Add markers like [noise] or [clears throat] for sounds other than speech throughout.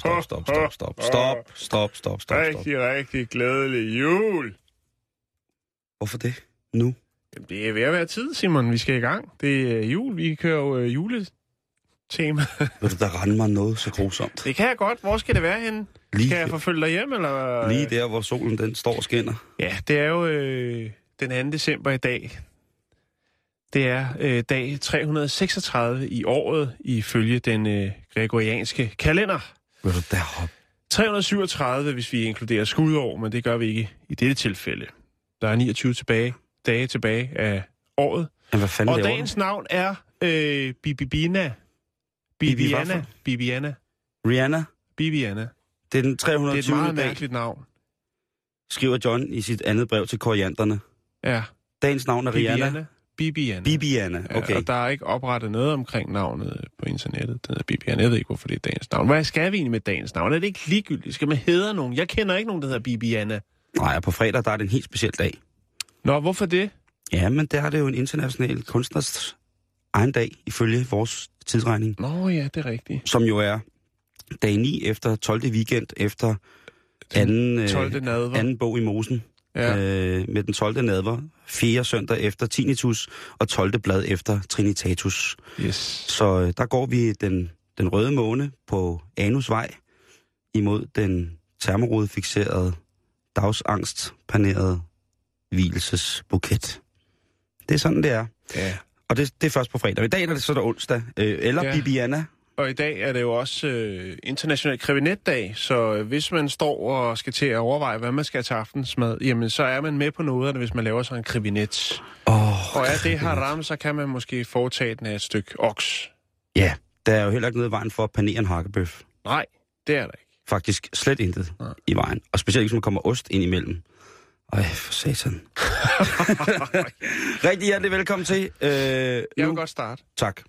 Stop, stop, stop, stop, stop, stop, stop, stop, stop. Rigtig, rigtig glædelig jul. Hvorfor det? Nu? Jamen, det er ved at være tid, Simon. Vi skal i gang. Det er jul. Vi kører jo øh, juletema. [laughs] Vil du da rende mig noget så grusomt? det kan jeg godt. Hvor skal det være henne? Lige, Kan jeg forfølge dig hjem, eller? lige der, hvor solen den står og skinner. Ja, det er jo øh, den 2. december i dag. Det er øh, dag 336 i året, ifølge den øh, gregorianske kalender. Vil du da hoppe? 337, hvis vi inkluderer skudår, men det gør vi ikke i dette tilfælde. Der er 29 tilbage, dage tilbage af året. Men hvad fanden Og laver dagens navn er øh, Bibibina. Bibi Bibiana. hvorfor? Bibiana. Rihanna? Bibiana. Det er den Det er 320. et meget dag, mærkeligt navn. skriver John i sit andet brev til korianderne. Ja. Dagens navn er Rihanna. Bibiana. Bibiana. Bibiana, Ja, okay. og der er ikke oprettet noget omkring navnet på internettet. Den hedder Bibiana. Jeg ved ikke, hvorfor det er dagens navn. Hvad skal vi egentlig med dagens navn? Er det ikke ligegyldigt? Skal man hedre nogen? Jeg kender ikke nogen, der hedder Bibiana. Nej, og på fredag, der er det en helt speciel dag. Nå, hvorfor det? Ja, men der er det jo en international kunstners egen dag, ifølge vores tidsregning. Nå ja, det er rigtigt. Som jo er dag 9 efter 12. weekend efter anden, øh, 12. nadver. anden bog i Mosen. Ja. øh, med den 12. nadver, 4. søndag efter Tinnitus og 12. blad efter Trinitatus. Yes. Så øh, der går vi den, den røde måne på Anusvej imod den termorode-fixerede, dagsangst-panerede hvilesesbuket. Det er sådan, det er. Ja. Og det, det er først på fredag. I dag er det så der onsdag. Øh, eller ja. Bibiana. Og i dag er det jo også øh, international krevinetdag, så hvis man står og skal til at overveje, hvad man skal have til aftensmad, jamen så er man med på noget, hvis man laver sig en krevinet. Åh, Og er det haram, så kan man måske foretage den af et stykke oks. Ja, der er jo heller ikke noget i vejen for at panere en hakkebøf. Nej, det er der ikke. Faktisk slet intet Nej. i vejen. Og specielt ikke, hvis man kommer ost ind imellem. Ej, for satan. [laughs] [laughs] Rigtig hjertelig velkommen til. Øh, Jeg vil nu- godt starte. Tak.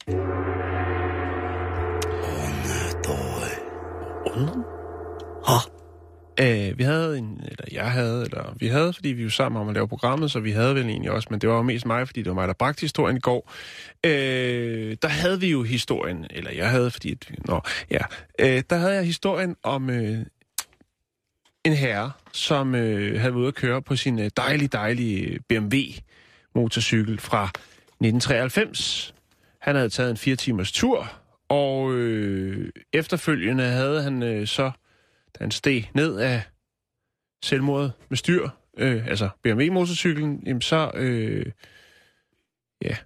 Øh, vi havde en, eller jeg havde, eller vi havde, fordi vi var sammen om at lave programmet, så vi havde vel egentlig også, men det var jo mest mig, fordi det var mig, der bragte historien i går. Øh, der havde vi jo historien, eller jeg havde, fordi... at- Nå, ja. Øh, der havde jeg historien om øh, en herre, som øh, havde været ude at køre på sin øh, dejlige, dejlige øh, BMW-motorcykel fra 1993. Han havde taget en fire timers tur, og øh, efterfølgende havde han øh, så da han steg ned af selvmordet med styr, øh, altså BMW-motorcyklen, jamen så, øh, ja,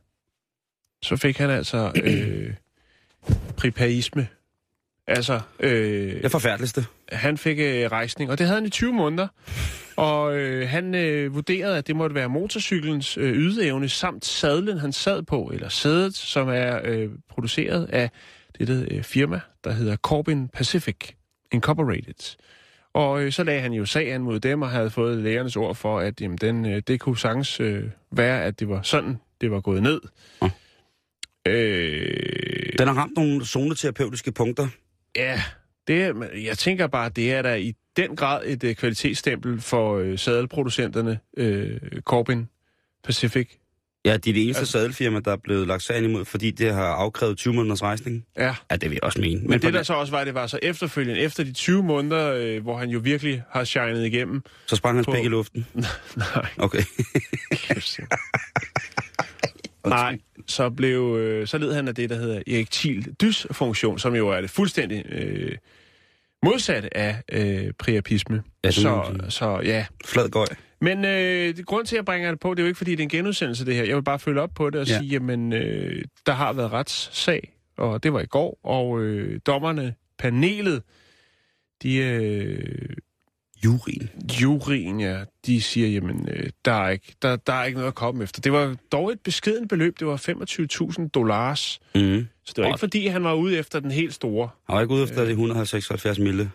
så fik han altså øh, pripaisme. Altså, øh, Det forfærdeligste. han fik øh, rejsning, og det havde han i 20 måneder. Og øh, han øh, vurderede, at det måtte være motorcyklens øh, ydeevne samt sadlen, han sad på, eller sædet, som er øh, produceret af dette øh, firma, der hedder Corbin Pacific Incorporated. Og øh, så lagde han jo sagen mod dem, og havde fået lægernes ord for, at jamen, den, øh, det kunne sagtens øh, være, at det var sådan, det var gået ned. Ja. Øh, Den har ramt nogle zoneterapeutiske punkter. Ja, det jeg tænker bare, det er da i den grad et uh, kvalitetsstempel for uh, sadelproducenterne, uh, Corbin Pacific. Ja, de er det eneste Altså- sadelfirma, der er blevet lagt sagen imod, fordi det har afkrævet 20 måneders rejsning. Ja, Ja, det vil jeg også mene. men, men det der så også var, det var så efterfølgende, efter de 20 måneder, uh, hvor han jo virkelig har shined igennem. så sprang hans på- pæk i luften. [laughs] Nej, Okay. Nej, så, blev, øh, så led han af det, der hedder erektil dysfunktion, som jo er det fuldstændig øh, modsatte af øh, priapisme. Ja, så, så ja, Flad gøj. Men øh, det, grund til, at jeg bringer det på, det er jo ikke, fordi det er en genudsendelse, det her. Jeg vil bare følge op på det og ja. sige, jamen, øh, der har været retssag, og det var i går, og øh, dommerne, panelet, de, øh, Jurien. juryen, ja, de siger, jamen, øh, der, er ikke, der, der er ikke noget at komme efter. Det var dog et beskeden beløb, det var 25.000 dollars, Mm. så det var Og- ikke fordi, han var ude efter den helt store. Han var ikke ude efter de 176 mille.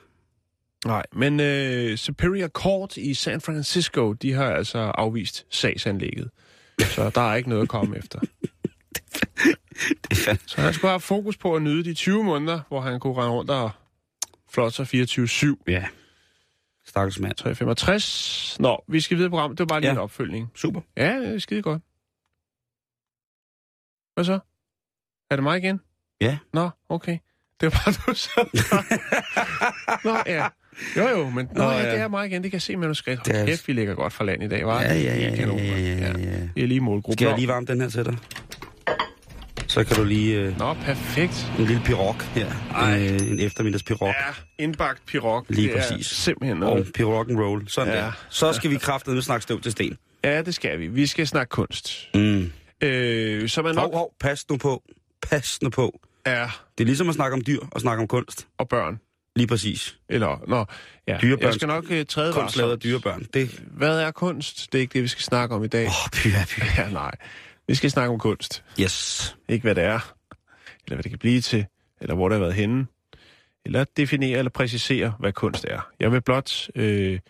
Nej, men øh, Superior Court i San Francisco, de har altså afvist sagsanlægget. Så der er ikke noget at komme efter. [laughs] Så han skulle have fokus på at nyde de 20 måneder, hvor han kunne rende rundt og flotte sig 24-7. Ja. Stakkels mand. 365. Nå, vi skal videre i programmet. Det var bare lige Ja. en opfølgning. Super. Ja, det er skide godt. Hvad så? Er det mig igen? Ja. Nå, okay. Det var bare du så. Nå, ja. Jo, jo, men nå, Nå, ja, ja. det er mig igen. Det kan jeg se manuskript. Det er- Hold kæft, vi ligger godt fra land i dag, var Ja, ja, ja, ja, ja, ja, ja. Det er lige målgruppen. Skal jeg lige varme den her til dig? Så kan du lige... Øh, Nå, perfekt. en lille pirog her. Ej. Øh, en eftermiddags pirog. Ja, indbagt pirog. Lige det er præcis. simpelthen Og noget. pirog and roll. Sådan Ja. der. Så skal vi kraftedeme snakke støv til sten. Ja, det skal vi. Vi skal snakke kunst. Mm. Øh, så man nok Hov, hov, pas nu på. Pas nu på. er Det er ligesom at snakke om dyr og snakke om kunst. og børn. Lige præcis. Eller, nå, ja. Dyrebørn- Jeg skal nok uh, træde Kunst lavet dyrebørn. Det... Hvad er kunst? Det er ikke det, vi skal snakke om i dag. Åh, oh, pyha, pyha. Ja, nej. Vi skal snakke om kunst. Yes. Ikke hvad det er, eller hvad det kan blive til, eller hvor det har været henne. Eller definere eller præcisere, hvad kunst er. Jeg vil blot øh,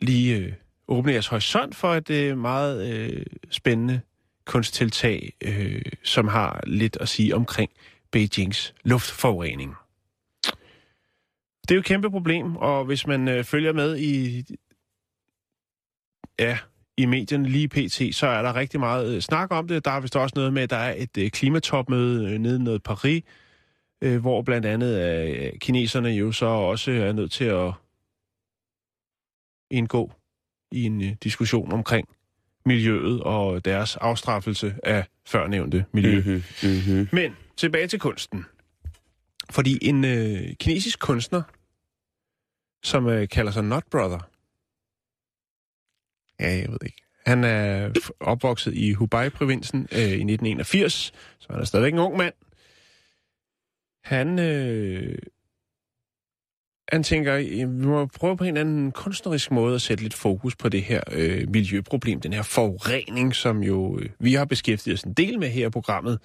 lige øh, åbne jeres horisont for et øh, meget øh, spændende kunsttiltag, øh, som har lidt at sige omkring Beijings luftforurening. Det er jo et kæmpe problem, og hvis man øh, følger med i ja, i medierne lige pt., så er der rigtig meget øh, snak om det. Der er vist også noget med, at der er et øh, klimatopmøde øh, nede i noget Paris, hvor blandt andet kineserne jo så også er nødt til at indgå i en diskussion omkring miljøet og deres afstraffelse af førnævnte miljø. Mm-hmm. Mm-hmm. Men tilbage til kunsten. Fordi en øh, kinesisk kunstner, som øh, kalder sig Not Brother, ja, jeg ved ikke, han er opvokset i Hubei-provinsen øh, i 1981, så han er stadigvæk en ung mand. Han, øh, han tænker, vi må prøve på en eller anden kunstnerisk måde at sætte lidt fokus på det her øh, miljøproblem, den her forurening, som jo øh, vi har beskæftiget os en del med her i programmet.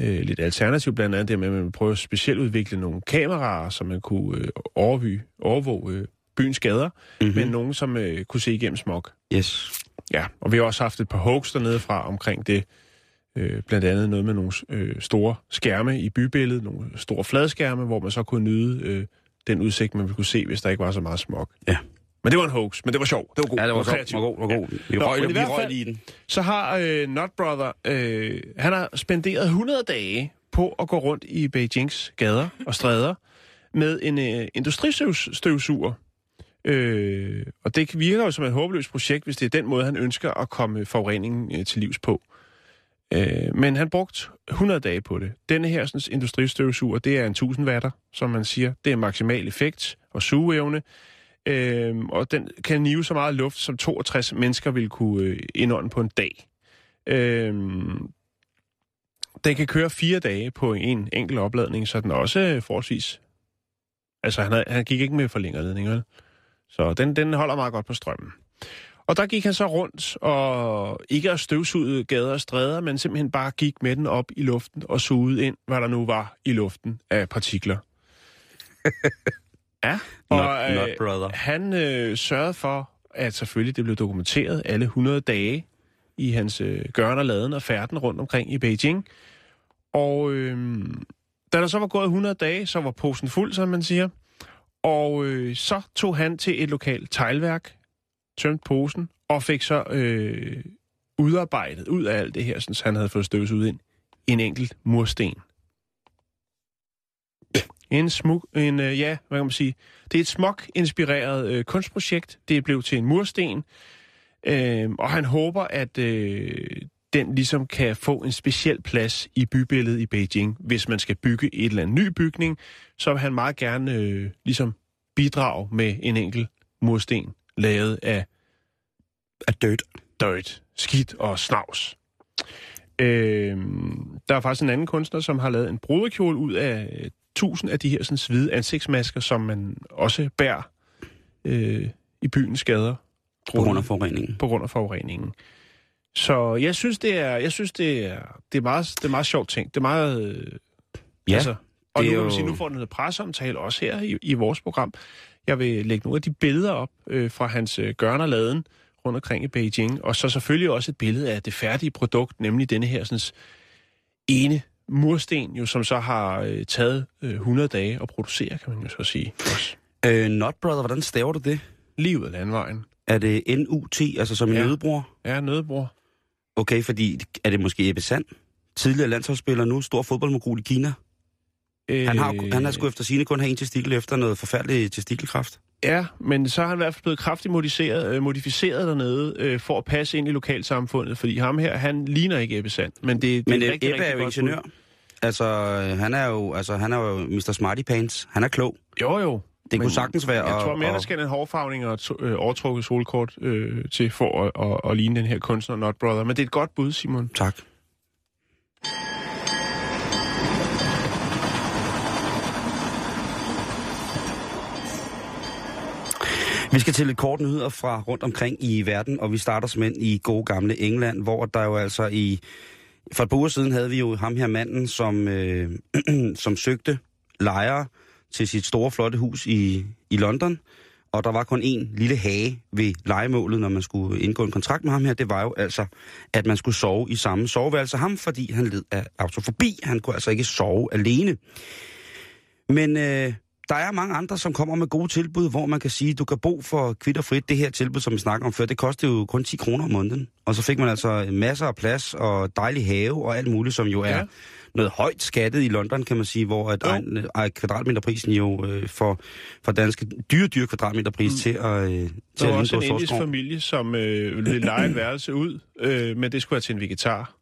Øh, lidt alternativ blandt andet det med, at man vil prøve at specielt udvikle nogle kameraer, så man kunne øh, overvåge, overvåge øh, byens gader, mm-hmm. men nogen, som øh, kunne se igennem smog. Yes. Ja, og vi har også haft et par hoax dernede fra omkring det. Øh, blandt andet noget med nogle øh, store skærme i bybilledet, nogle store fladskærme, hvor man så kunne nyde øh, den udsigt, man ville kunne se, hvis der ikke var så meget smog. Ja. Men det var en hoax, men det var sjovt. Det var god. Ja, det var, så, kreativt. var god, var god. Vi Nå, røg, vi røg i den. Så har øh, Not Brother, øh, han har spenderet 100 dage på at gå rundt i Beijings gader og stræder med en øh, industristøvsuger. Øh, og det virker jo som et håbløst projekt, hvis det er den måde, han ønsker at komme forureningen øh, til livs på. Øh, men han brugte 100 dage på det. Denne her sådan, industristøvsuger, det er en 1000 watter, som man siger. Det er maksimal effekt og sugeevne. Øh, og den kan nive så meget luft, som 62 mennesker vil kunne øh, indånde på en dag. Øh, den kan køre fire dage på en enkelt opladning, så den også øh, forholdsvis... Altså, han, havde, han gik ikke med forlængerledning, vel? Så den, den holder meget godt på strømmen. Og der gik han så rundt og ikke at støvsuge gader og stræder, men simpelthen bare gik med den op i luften og sugede ind, hvad der nu var i luften af partikler. ja, [laughs] og Not, not øh, han øh, sørgede for, at selvfølgelig det blev dokumenteret alle 100 dage i hans øh, gørn og laden og færden rundt omkring i Beijing. Og øh, da der så var gået 100 dage, så var posen fuld, som man siger. Og øh, så tog han til et lokalt teglværk, tømte posen, og fik så øh, udarbejdet ud af alt det her, så han havde fået støvsuget ind, en enkelt mursten. En smuk, en, øh, ja, hvad kan man sige, det er et smuk-inspireret øh, kunstprojekt. Det blev til en mursten, øh, og han håber, at øh, den ligesom kan få en speciel plads i bybilledet i Beijing. Hvis man skal bygge et eller andet ny bygning, så vil han meget gerne øh, ligesom bidrage med en enkelt mursten, lavet af Er dødt. dirt, skidt og snavs. Øh, der er faktisk en anden kunstner, som har lavet en bruderkjole ud af øh, tusind af de her sådan, hvide ansigtsmasker, som man også bærer øh, i byens gader. På grund af forureningen. På grund af forureningen. Så jeg synes, det er, jeg synes, det er, det er, meget, det er meget sjovt ting. Det er meget... Øh, Ja, altså, og det nu, jo- sige, nu får den noget presseomtale også her i, i vores program. Jeg vil lægge nogle af de billeder op øh, fra hans øh, gørn og laden rundt omkring i Beijing, og så selvfølgelig også et billede af det færdige produkt, nemlig denne her sådan, ene mursten, jo, som så har øh, taget øh, 100 dage at producere, kan man jo så sige. Øh, Not Brother, hvordan staver du det? Lige ud af landvejen. Er det N-U-T, altså som en Ja. nødebror? Ja, nødbror. Okay, fordi er det måske Ebbe Sand? Tidligere landsholdsspiller, nu stor fodboldmogul i Kina. Han har, Øh, han har sgu efter sine kun have en testikel efter noget forfærdelig testikelkræft. Ja, men så er han i hvert fald blevet kraftigt modificeret, øh, modificeret dernede øh, for at passe ind i lokalsamfundet, fordi ham her, han ligner ikke Ebbe Sand. Men, det, det Men er øh, rigtig, Ebbe er jo rigtig ingeniør. Altså, øh, han er jo, altså, han er jo Mr. Smarty Pants. Han er klog. Jo, jo. Det Men kunne sagtens være... Jeg tror mere, der skal en hårfarvning og to, øh, overtrukket solkort øh, til for at, at, at ligne den her kunstner, Not Brother. Men det er et godt bud, Simon. Tak. Vi skal til lidt kort nyheder fra rundt omkring i verden, og vi starter simpelthen i gode gamle England, hvor der jo altså i... For et par uger siden havde vi jo ham her manden, som, øh, [clears throat] som søgte lejere til sit store, flotte hus i, i London. Og der var kun en lille hage ved legemålet, når man skulle indgå en kontrakt med ham her. Det var jo altså, at man skulle sove i samme soveværelse ham, fordi han led af autofobi. Han kunne altså ikke sove alene. Men øh, der er mange andre, som kommer med gode tilbud, hvor man kan sige, du kan bo for kvitt og frit. Det her tilbud, som vi snakker om før, det kostede jo kun 10 kroner om måneden. Og så fik man altså masser af plads og dejlig have og alt muligt, som jo er Ja noget højt skattet i London, kan man sige, hvor at egen, øh, kvadratmeterprisen jo øh, for, for danske dyre, dyre kvadratmeterpris mm. til at, øh, til Der var at også en indisk familie, som øh, ville lege et værelse ud, øh, men det skulle være til en vegetar.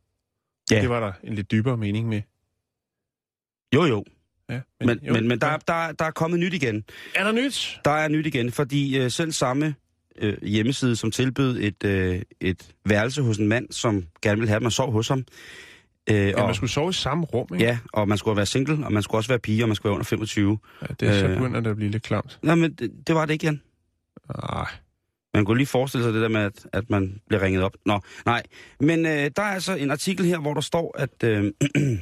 Ja. Det var der en lidt dybere mening med. Jo, jo. Ja, Men, jo, men, men der, ja. er- der, der er kommet nyt igen. Er der nyt? Der er nyt igen, fordi øh, selv samme øh, hjemmeside, som tilbød et, øh, et værelse hos en mand, som gerne ville have, at man sov hos ham. Øh, Ja, og, man skulle sove i samme rum, ikke? ja, og man skulle være single, og man skulle også være pige, og man skulle være under 25. ja det er så Øh. begynder det at blive lidt klamt. Nå, men det, det var det ikke igen. Ej. Man kunne lige forestille sig det der med, at, at man bliver ringet op. Nå, nej. Men øh, der er altså en artikel her, hvor der står, at, øh, [clears throat]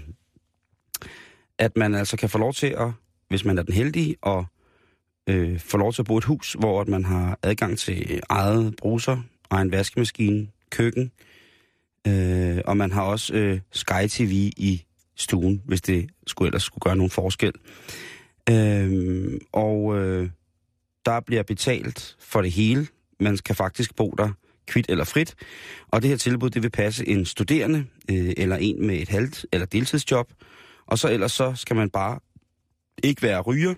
at man altså kan få lov til at, hvis man er den heldige, at øh, få lov til at bo i et hus, hvor at man har adgang til eget bruser, egen vaskemaskine, køkken, øh, og man har også øh, Sky TV i stuen, hvis det skulle ellers skulle gøre nogen forskel. Øh, og øh, der bliver betalt for det hele. Man kan faktisk bo der kvit eller frit. Og det her tilbud, det vil passe en studerende, øh, eller en med et halvt eller deltidsjob. Og så ellers så skal man bare ikke være ryger,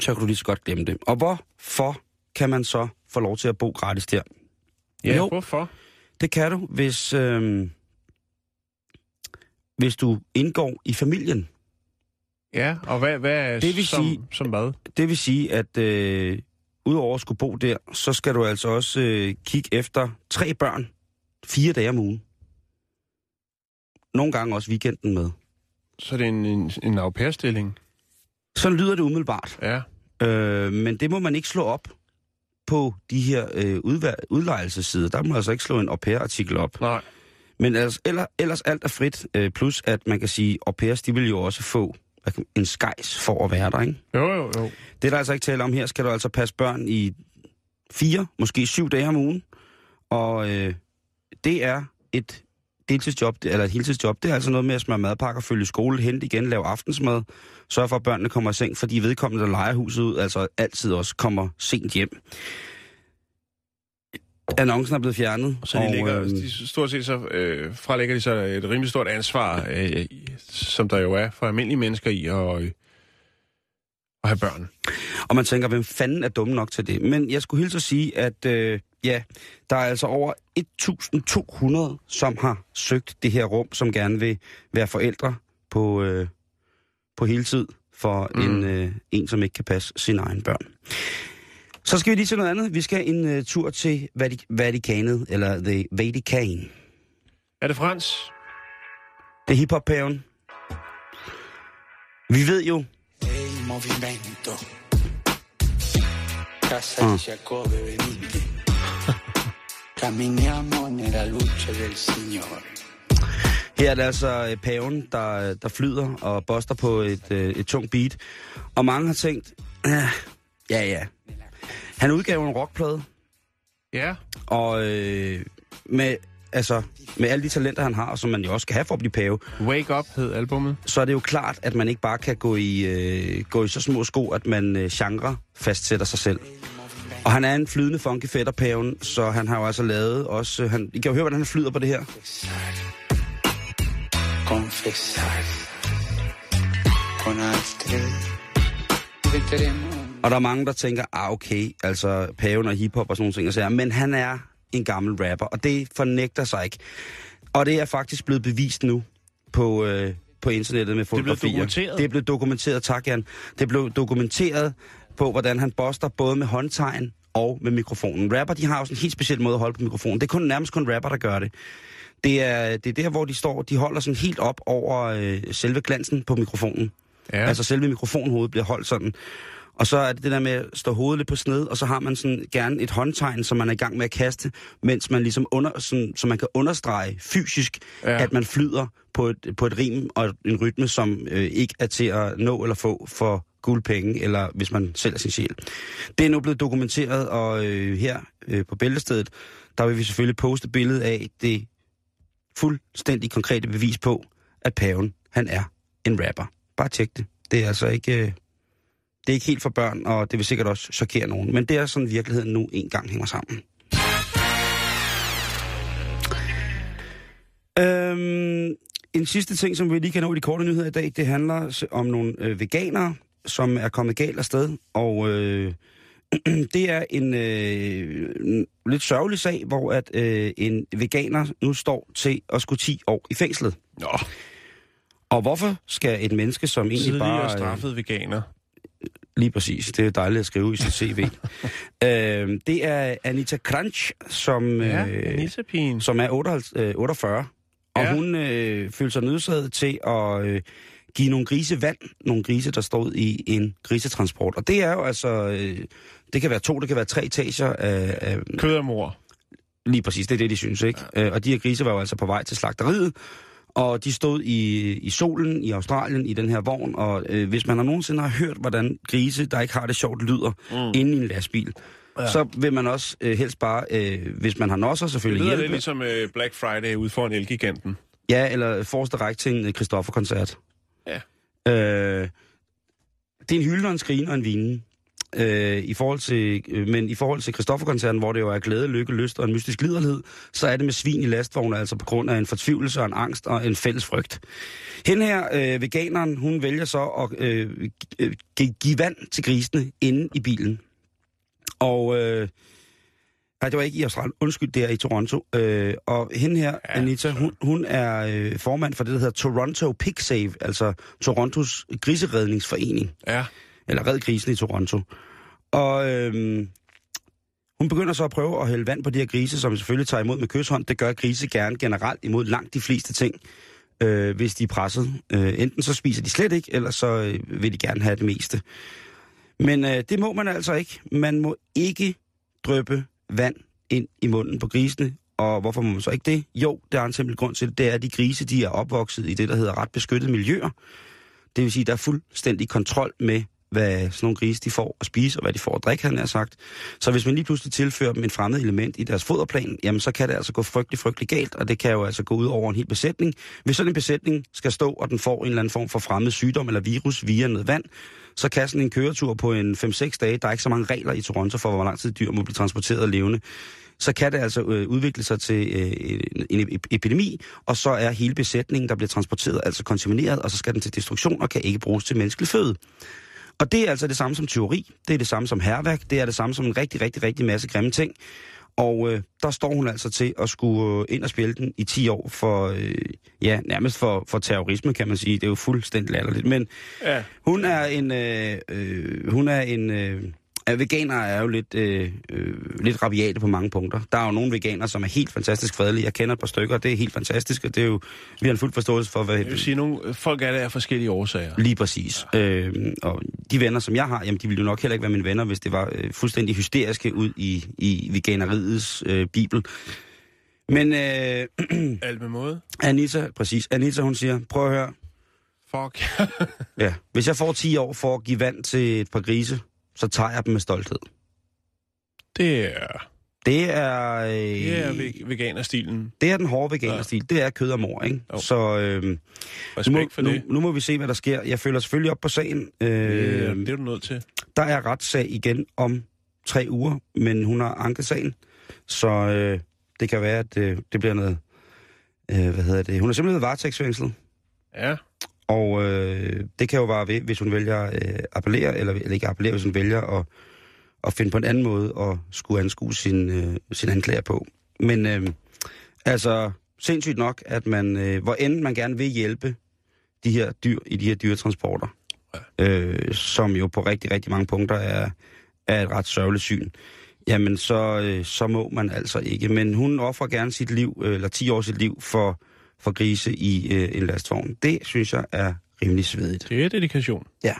så kan du lige så godt glemme det. Og hvorfor kan man så få lov til at bo gratis der? Ja, Jo. hvorfor? Det kan du, hvis, øh, hvis du indgår i familien. Ja, og hvad, hvad Det vil som, sige- som hvad? Det vil sige, at øh, udover at skulle bo der, så skal du altså også øh, kigge efter tre børn fire dage om ugen. Nogle gange også weekenden med. Så det er en, en, en au pair-stilling. Sådan lyder det umiddelbart. Ja. Øh, men det må man ikke slå op på de her øh, udvær- udlejelsessider. Der må man altså ikke slå en au pair-artikel op. Nej. Men ellers, ellers, ellers alt er frit. Øh, plus at man kan sige, au pairs, de vil jo også få en skejs for at være der, ikke? Jo, jo, jo. Det er der altså ikke tale om her. Skal du altså passe børn i fire, måske syv dage om ugen. Og øh, det er et deltidsjob, det- eller et heltidsjob. Det er altså noget med at smøre madpakker, følge skole, hente igen, lave aftensmad, sørge for, at børnene kommer i seng, fordi vedkommende, der leger huset ud, altså altid også kommer sent hjem. Annoncen er blevet fjernet. Så de, lægger, øhm, de stort set så øh, frelægger de så et rimelig stort ansvar, øh, som der jo er for almindelige mennesker i at, at have børn. Og man tænker, hvem fanden er dumme nok til det? Men jeg skulle hilse at sige, at øh, ja, der er altså over 1.200, som har søgt det her rum, som gerne vil være forældre på, øh, på hele tid for Mm. en, øh, en, som ikke kan passe sine egne børn. Så skal vi lige til noget andet. Vi skal en øh, tur til Vatik- Vatikanet, eller The Vatican. Er det Frans? Det er hiphop-paven. Vi ved jo, movimento. Casa di Giacobbe venite. [laughs] Camminiamo nella luce del Signore. her er det altså øh, paven, der, der flyder og boster på et, øh, et tungt beat. Og mange har tænkt, "Ah, ja ja. Han udgav en rockplade, Ja. og øh, med, altså, med alle de talenter, han har, som man jo også skal have for at blive pave, Wake Up hed albummet. så er det jo klart, at man ikke bare kan gå i, øh, gå i så små sko, at man øh, genre fastsætter sig selv. Og han er en flydende funky fætterpaven, så han har jo altså lavet også... øh, Han, I kan jo høre, hvordan han flyder på det her. Og der er mange, der tænker, ah okay, altså paven og hiphop og sådan nogle ting. Og men han er en gammel rapper, og det fornægter sig ikke. Og det er faktisk blevet bevist nu på, øh, på internettet med fotografier. dokumenteret? Det blevet dokumenteret, tak Jan. Det blevet dokumenteret på, hvordan han boster både med håndtegn og med mikrofonen. Rapper, de har jo sådan en helt speciel måde at holde på mikrofonen. Det er kun nærmest kun rapper, der gør det. Det er, det er der, hvor de står, de holder sådan helt op over øh, selve glansen på mikrofonen. Ja. Altså selve mikrofonhovedet bliver holdt sådan. Og så er det det der med at stå hovedet lidt på sned, og så har man sådan gerne et håndtegn, som man er i gang med at kaste, mens man ligesom under, sådan, så man kan understrege fysisk, Ja. at man flyder på et, på et rim og en rytme, som øh, ikke er til at nå eller få for guldpenge, eller hvis man sælger sin sjæl. Det er nu blevet dokumenteret, og øh, her øh, på Bæltestedet, der vil vi selvfølgelig poste billedet af det fuldstændig konkrete bevis på, at paven, han er en rapper. Bare tjek det. Det er altså ikke, øh, det er ikke helt for børn, og det vil sikkert også chokere nogen. Men det er sådan virkeligheden nu en gang hænger sammen. Øhm, en sidste ting, som vi lige kan nå i de korte nyheder i dag, det handler om nogle øh, veganere, som er kommet galt afsted. Og øh, [clears throat] det er en øh, lidt sørgelig sag, hvor at øh, en veganer nu står til at skulle 10 år i fængslet. Nå, Og hvorfor skal et menneske, som egentlig tidligere bare... øh, straffet veganer. Lige præcis. Det er dejligt at skrive i sit CV. [laughs] øh, det er Anita Crunch, som, Ja, øh, som er 58, øh, 48. Og Ja. hun øh, følte sig nødsaget til at øh, give nogle grise vand. Nogle grise, der stod i en grisetransport. Og det er jo altså... Øh, det kan være to, det kan være tre etager af, af Kød mor. Lige præcis, det er det, de synes, ikke? Ja. Og de her grise var jo altså på vej til slagteriet, og de stod i, i solen i Australien i den her vogn, og øh, hvis man har nogensinde har hørt, hvordan grise, der ikke har det sjovt, lyder mm. inde i en lastbil, ja. så vil man også øh, helst bare, øh, hvis man har nosser Det selvfølgelig lyder hjælpe. lidt ligesom øh, Black Friday ude foran Elgiganten. Ja, eller forreste række til en Christoffer-koncert. Ja. Øh, det er en hylde og en skrigen og en vinen. Øh, i forhold til, øh, men i forhold til Christoffer-koncerten, hvor det jo er glæde, lykke, lyst og en mystisk liderlighed, så er det med svin i lastvognen, altså på grund af en fortvivlelse og en angst og en fælles frygt. Hende her, øh, veganeren, hun vælger så at øh, øh, gi- give vand til grisene inde i bilen. Og... Øh, Nej, det var ikke i Australien. Undskyld, det er i Toronto. Øh, og hende her, ja, Anita, hun, hun er øh, formand for det, der hedder Toronto Pig Save, altså Torontos griseredningsforening. Ja. Eller Red grisene i Toronto. Og øhm, hun begynder så at prøve at hælde vand på de her grise, som selvfølgelig tager imod med kysshånd. Det gør grise gerne generelt imod langt de fleste ting, øh, hvis de er presset. Øh, enten så spiser de slet ikke, eller så øh, vil de gerne have det meste. Men øh, det må man altså ikke. Man må ikke drøbe vand ind i munden på grisene. Og hvorfor må man så ikke det? Jo, der er en simpel grund til det. Det er, at de grise de er opvokset i det, der hedder ret beskyttede miljøer. Det vil sige, at der er fuldstændig kontrol med, hvad sådan nogle grise de får at spise, og hvad de får at drikke, han har sagt. Så hvis man lige pludselig tilfører dem en fremmed element i deres foderplan, jamen så kan det altså gå frygtelig, frygtelig galt, og det kan jo altså gå ud over en hel besætning. Hvis sådan en besætning skal stå, og den får en eller anden form for fremmed sygdom eller virus via noget vand, så kan sådan en køretur på en 5-6 dage, der er ikke så mange regler i Toronto for, hvor lang tid dyr må blive transporteret levende, så kan det altså øh, udvikle sig til øh, en, epidemi, og så er hele besætningen, der bliver transporteret, altså kontamineret, og så skal den til destruktion og kan ikke bruges til menneskelig føde. Og det er altså det samme som teori, det er det samme som herværk, det er det samme som en rigtig, rigtig, rigtig masse grimme ting. Og øh, der står hun altså til at skulle øh, ind og spille den i 10 år for, øh, ja, nærmest for, for terrorisme, kan man sige. Det er jo fuldstændig latterligt. Men Ja. hun er en, øh, øh, hun er en øh, Veganere er jo lidt, øh, øh, lidt rabiate på mange punkter. Der er jo nogle veganere, som er helt fantastisk fredelige. Jeg kender et par stykker, det er helt fantastisk, og det er jo, vi har en fuld forståelse for, hvad... Jeg vil sige, nogle folk er der af forskellige årsager. Lige præcis. Ja. Øh, og de venner, som jeg har, jamen, de ville jo nok heller ikke være mine venner, hvis det var øh, fuldstændig hysteriske ud i, i veganeriets øh, bibel. Men øh, [clears throat] Alt med måde. Anita, præcis. Anita, hun siger, prøv at høre. Fuck. [laughs] Ja, hvis jeg får 10 år for at give vand til et par grise, så tager jeg dem med stolthed. det er, Det er... Øh, det er ve- veganerstilen. det er den hårde veganerstil. Ja. Det er kød og mor, ikke? Jo. Så øh, nu, må, for nu, det. nu må vi se, hvad der sker. Jeg følger selvfølgelig op på sagen. Øh, Øh, det er du nødt til. Der er retssag igen om tre uger, men hun har anket sagen. Så øh, det kan være, at øh, det bliver noget... Øh, hvad hedder det? Hun er simpelthen varetægtsfængslet. Ja. Og øh, det kan jo være ved, hvis hun vælger at øh, appellere, eller, eller ikke appellere, hvis hun vælger at, at finde på en anden måde at skulle anskue sin, øh, sin anklager på. Men øh, altså, sindssygt nok, at man, øh, hvor end man gerne vil hjælpe de her dyr i de her dyretransporter, øh, som jo på rigtig, rigtig mange punkter er, er et ret sørgeligt syn, jamen så, øh, så må man altså ikke. Men hun offrer gerne sit liv, øh, eller 10 år sit liv, for, for grise i øh, en lastvogn. Det synes jeg er rimelig svedigt. Det er dedikation. Ja.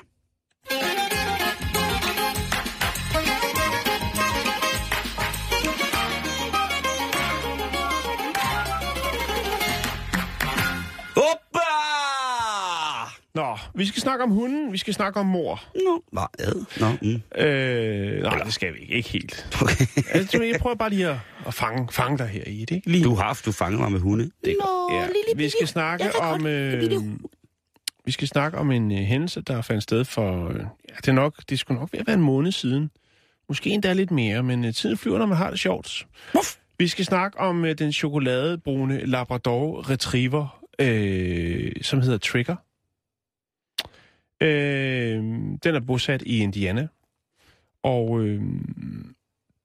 Vi skal snakke om hunden, vi skal snakke om mor. Nå, hvad? Ad? Nå, mm. Øh, nej, det skal vi ikke. Ikke helt. Okay. Altså, jeg prøver bare lige at, at fange, fange dig her i det. Lige. Du har haft, du fanger mig med hunde. Det godt. Ja, vi skal snakke om... Øh, vi skal snakke om en øh, hændelse, der fandt sted for... Øh, ja, det, er nok, det skulle nok være en måned siden. Måske endda lidt mere, men øh, tiden flyver, når man har det sjovt. Muff. Vi skal snakke om øh, den chokoladebrune Labrador Retriever, øh, som hedder Trigger. Øh, den er bosat i Indiana. Og øh,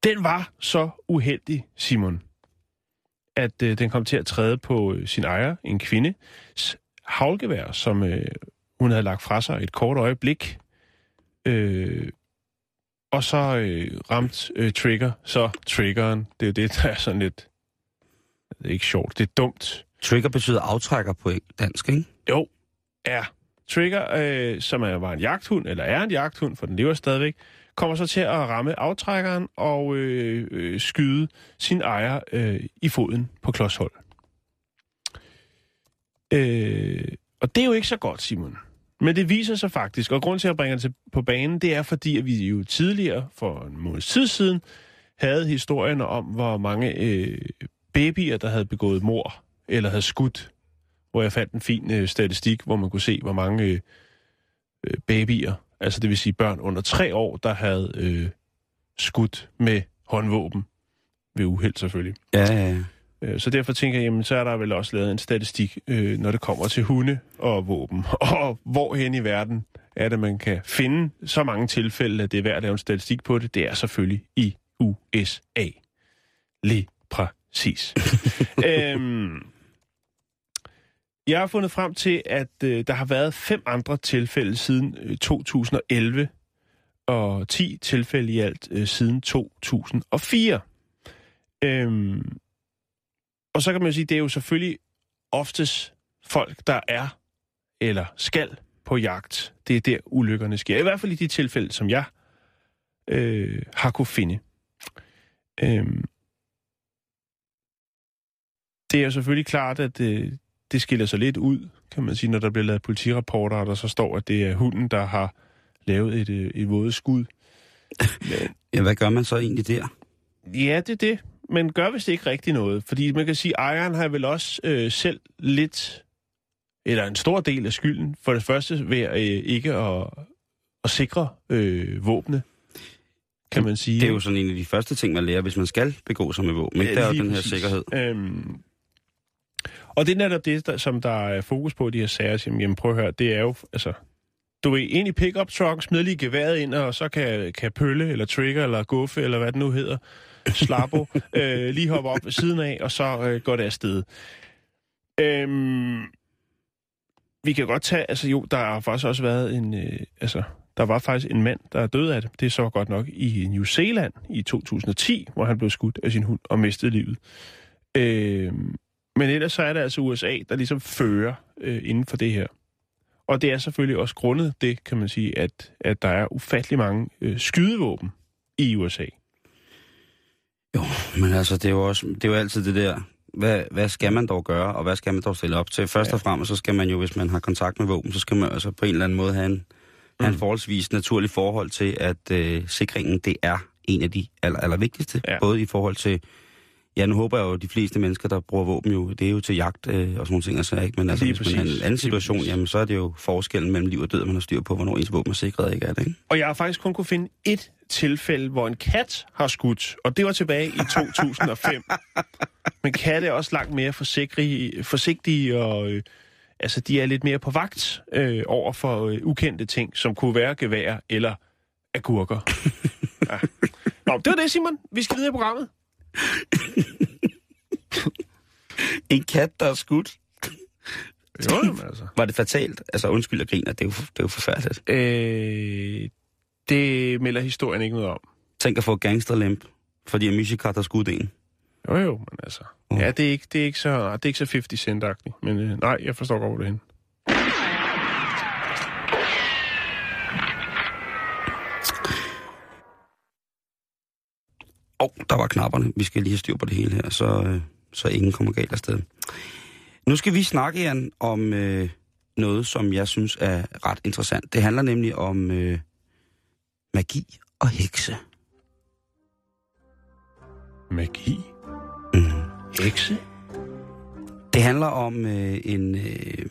den var så uheldig, Simon, at øh, den kom til at træde på øh, sin ejer, en kvinde, havlgevær, som øh, hun havde lagt fra sig et kort øjeblik. Øh, og så øh, ramt øh, trigger, så triggeren, det er det, der er sådan lidt... Det er ikke sjovt, det er dumt. Trigger betyder aftrækker på dansk, ikke? Jo, er Trigger, øh, som er, var en jagthund, eller er en jagthund, for den lever stadigvæk, kommer så til at ramme aftrækkeren og øh, øh, skyde sin ejer øh, i foden på klodshold. Øh, og det er jo ikke så godt, Simon. Men det viser sig faktisk, og grund til at bringer det til, på banen, det er fordi, at vi jo tidligere, for en måneds tid siden, havde historien om, hvor mange øh, babyer, der havde begået mor eller havde skudt hvor jeg fandt en fin øh, statistik, hvor man kunne se, hvor mange øh, øh, babyer, altså det vil sige børn under tre år, der havde øh, skudt med håndvåben. Ved uheld selvfølgelig. Ja, ja, ja. Øh, Så derfor tænker jeg, jamen, så er der vel også lavet en statistik, øh, når det kommer til hunde og våben. [laughs] Og hvorhen i verden er det, man kan finde så mange tilfælde, at det er værd at lave en statistik på det. Det er selvfølgelig i USA. Lige præcis. [laughs] øhm, jeg har fundet frem til, at øh, der har været fem andre tilfælde siden øh, 2011, og 10 tilfælde i alt øh, siden 2004. Øhm, og så kan man jo sige, det er jo selvfølgelig oftest folk, der er eller skal på jagt. Det er der, ulykkerne sker. I hvert fald i de tilfælde, som jeg øh, har kunne finde. Øhm, det er jo selvfølgelig klart, at øh, det skiller sig lidt ud, kan man sige, når der bliver lavet politirapporter, og der så står, at det er hunden, der har lavet et, øh, et våde skud. Men, [laughs] ja, hvad gør man så egentlig der? Ja, det er det. Men gør vist ikke rigtig noget. Fordi man kan sige, at ejeren har vel også øh, selv lidt, eller en stor del af skylden, for det første ved øh, ikke at, at sikre øh, våbne, kan man sige. Det er jo sådan en af de første ting, man lærer, hvis man skal begå sig med våben. Ikke? Der er den her præcis. sikkerhed. Øhm, og det er netop det, der, som der er fokus på i de her sager. Som, jamen prøv at høre, det er jo, altså, du ved, ind i pickup truck, smid lige geværet ind, og så kan, kan pølle, eller trigger, eller guffe, eller hvad det nu hedder, slappo, [laughs] øh, lige hoppe op ved siden af, og så øh, går det afsted. Øhm, vi kan godt tage, altså jo, der har faktisk også været en, øh, altså, der var faktisk en mand, der er død af det. Det er så godt nok i New Zealand i 2010, hvor han blev skudt af sin hund og mistede livet. Øh, men ellers så er det altså USA, der ligesom fører øh, inden for det her. Og det er selvfølgelig også grundet det, kan man sige, at, at der er ufattelig mange øh, skydevåben i USA. Jo, men altså, det er jo, også, det er jo altid det der, hvad, hvad skal man dog gøre, og hvad skal man dog stille op til? Først ja. og fremmest, så skal man jo, hvis man har kontakt med våben, så skal man altså på en eller anden måde have en, mm. have en forholdsvis naturlig forhold til, at øh, sikringen, det er en af de aller, aller vigtigste. Ja. Både i forhold til Ja, nu håber jeg jo, at de fleste mennesker, der bruger våben jo, det er jo til jagt øh, og sådan nogle ting, altså, ikke? Men altså, hvis man har en anden situation, jamen, så er det jo forskellen mellem liv og død, man har styr på, hvornår ens våben er sikret, ikke? Er det, ikke? Og jeg har faktisk kun kunne finde et tilfælde, hvor en kat har skudt, og det var tilbage i 2005. [laughs] Men katte er også langt mere forsigtige, forsigtige og øh, altså, de er lidt mere på vagt øh, over for øh, ukendte ting, som kunne være gevær eller agurker. [laughs] ja. Nå, det var det, Simon. Vi skal videre i programmet. En kat, der er skudt. Jo, jamen, altså. Var det fatalt? Altså, undskyld, jeg griner. Det er jo, det er jo forfærdeligt. Øh, det melder historien ikke noget om. Tænk at få gangsterlemp, fordi Amishi har skudt en. Jo, jo, men altså... Uh. Ja, det er ikke, det er ikke så, det er ikke så 50 cent. Men øh, nej, jeg forstår godt, hvor det er henne. Oh, der var knapperne. Vi skal lige have styr på det hele her, så, øh, så ingen kommer galt afsted. Nu skal vi snakke, Jan, om øh, noget, som jeg synes er ret interessant. Det handler nemlig om øh, magi og hekse. Magi? Mm. Hekse? Det handler om øh, en, øh,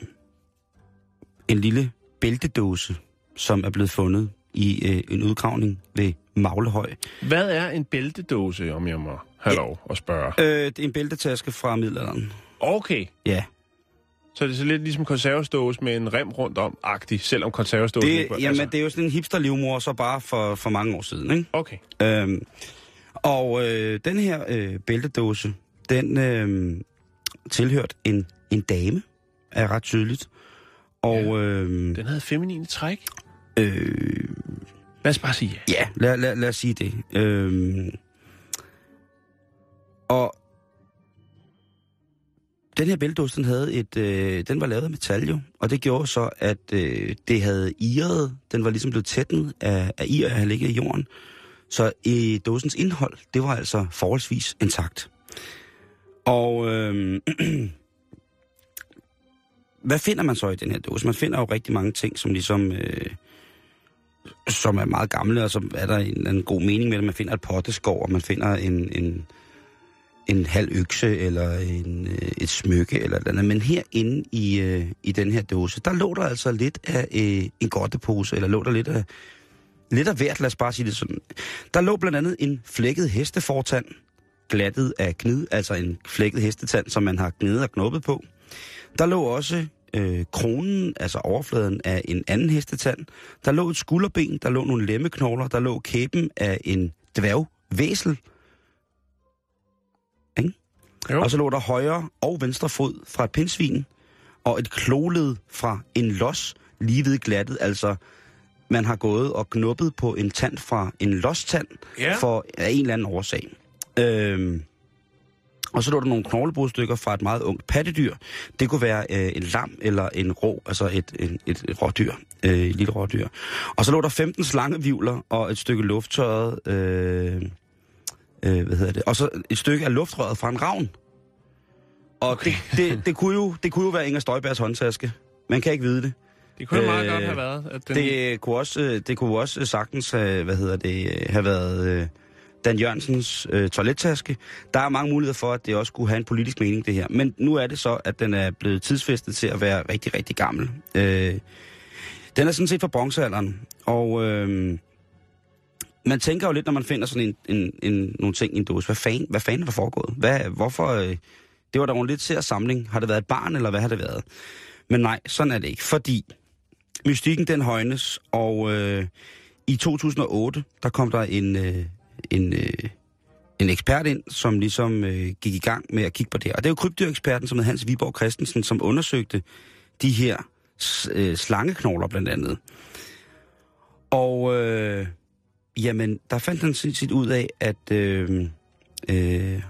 en lille bæltedåse, som er blevet fundet i øh, en udgravning ved Maglehøj. Hvad er en bæltedåse, om jeg må have lov at spørge? Øh, det er en bæltetaske fra middelalderen. Okay. Ja. Så det er så lidt ligesom konservesdåse med en rem rundt om, agtig, selvom konservesdåse det, ikke Jamen, altså... det er jo sådan en hipster så bare for, for mange år siden, ikke? Okay. Øhm, og øh, den her øh, bæltedåse, den øh, tilhørte en, en dame, er ret tydeligt. Og, ja. øh, den havde feminine træk? Øh, lad os bare sige ja. Ja, lad, lad, lad os sige det. Øhm, og den her bæltdåse, den, havde et, øh, den var lavet af metal jo, og det gjorde så, at øh, det havde iret, den var ligesom blevet tætnet af, af ir, at have ligget i jorden. Så i dåsens indhold, det var altså forholdsvis intakt. Og øh, [clears throat] hvad finder man så i den her dåse? Man finder jo rigtig mange ting, som ligesom... Øh, som er meget gamle, og så er der en, en god mening med det. Man finder et potteskov, og man finder en, en, en halv økse, eller en, øh, et smykke, eller et andet. Men herinde i, øh, i den her dåse, der lå der altså lidt af øh, en godtepose, eller lå der lidt af, lidt af hvert, lad os bare sige det sådan. Der lå blandt andet en flækket hestefortand, glattet af gnid, altså en flækket hestetand, som man har gnidet og knuppet på. Der lå også øh, kronen, altså overfladen af en anden hestetand. Der lå et skulderben, der lå nogle lemmeknogler, der lå kæben af en dværgvæsel. Ikke? Jo. Og så lå der højre og venstre fod fra et pindsvin, og et kloled fra en los lige ved glattet, altså man har gået og knuppet på en tand fra en lostand ja. for af en eller anden årsag. Øhm, og så lå der nogle knoglebrudstykker fra et meget ungt pattedyr. Det kunne være øh, en lam eller en rå, altså et, en, et, et rådyr, øh, et lille rådyr. Og så lå der 15 slangevivler og et stykke lufttørret, øh, øh, hvad hedder det, og så et stykke af luftrøret fra en ravn. Og okay. det, det, det, kunne jo, det kunne jo være Inger Støjbergs håndtaske. Man kan ikke vide det. Det kunne jo meget øh, godt have været. At den... det, kunne også, det kunne også sagtens have, hvad hedder det, have været... Øh, Dan Jørgensens øh, toilettaske. Der er mange muligheder for, at det også kunne have en politisk mening, det her. Men nu er det så, at den er blevet tidsfæstet til at være rigtig, rigtig gammel. Øh, den er sådan set fra bronzealderen, og øh, man tænker jo lidt, når man finder sådan en, en, en, nogle ting i en dåse. Hvad fanden, hvad fanden er der foregået? Hvad, hvorfor? Øh, det var da en lidt ser samling. Har det været et barn, eller hvad har det været? Men nej, sådan er det ikke, fordi mystikken den højnes, og øh, i 2008, der kom der en, øh, en, øh, en ekspert ind, som ligesom øh, gik i gang med at kigge på det. Og det er jo krybdyreksperten, som hedder Hans Viborg Christensen, som undersøgte de her øh, slangeknogler blandt andet. Og øh, jamen, der fandt han sådan ud af, at øh, øh,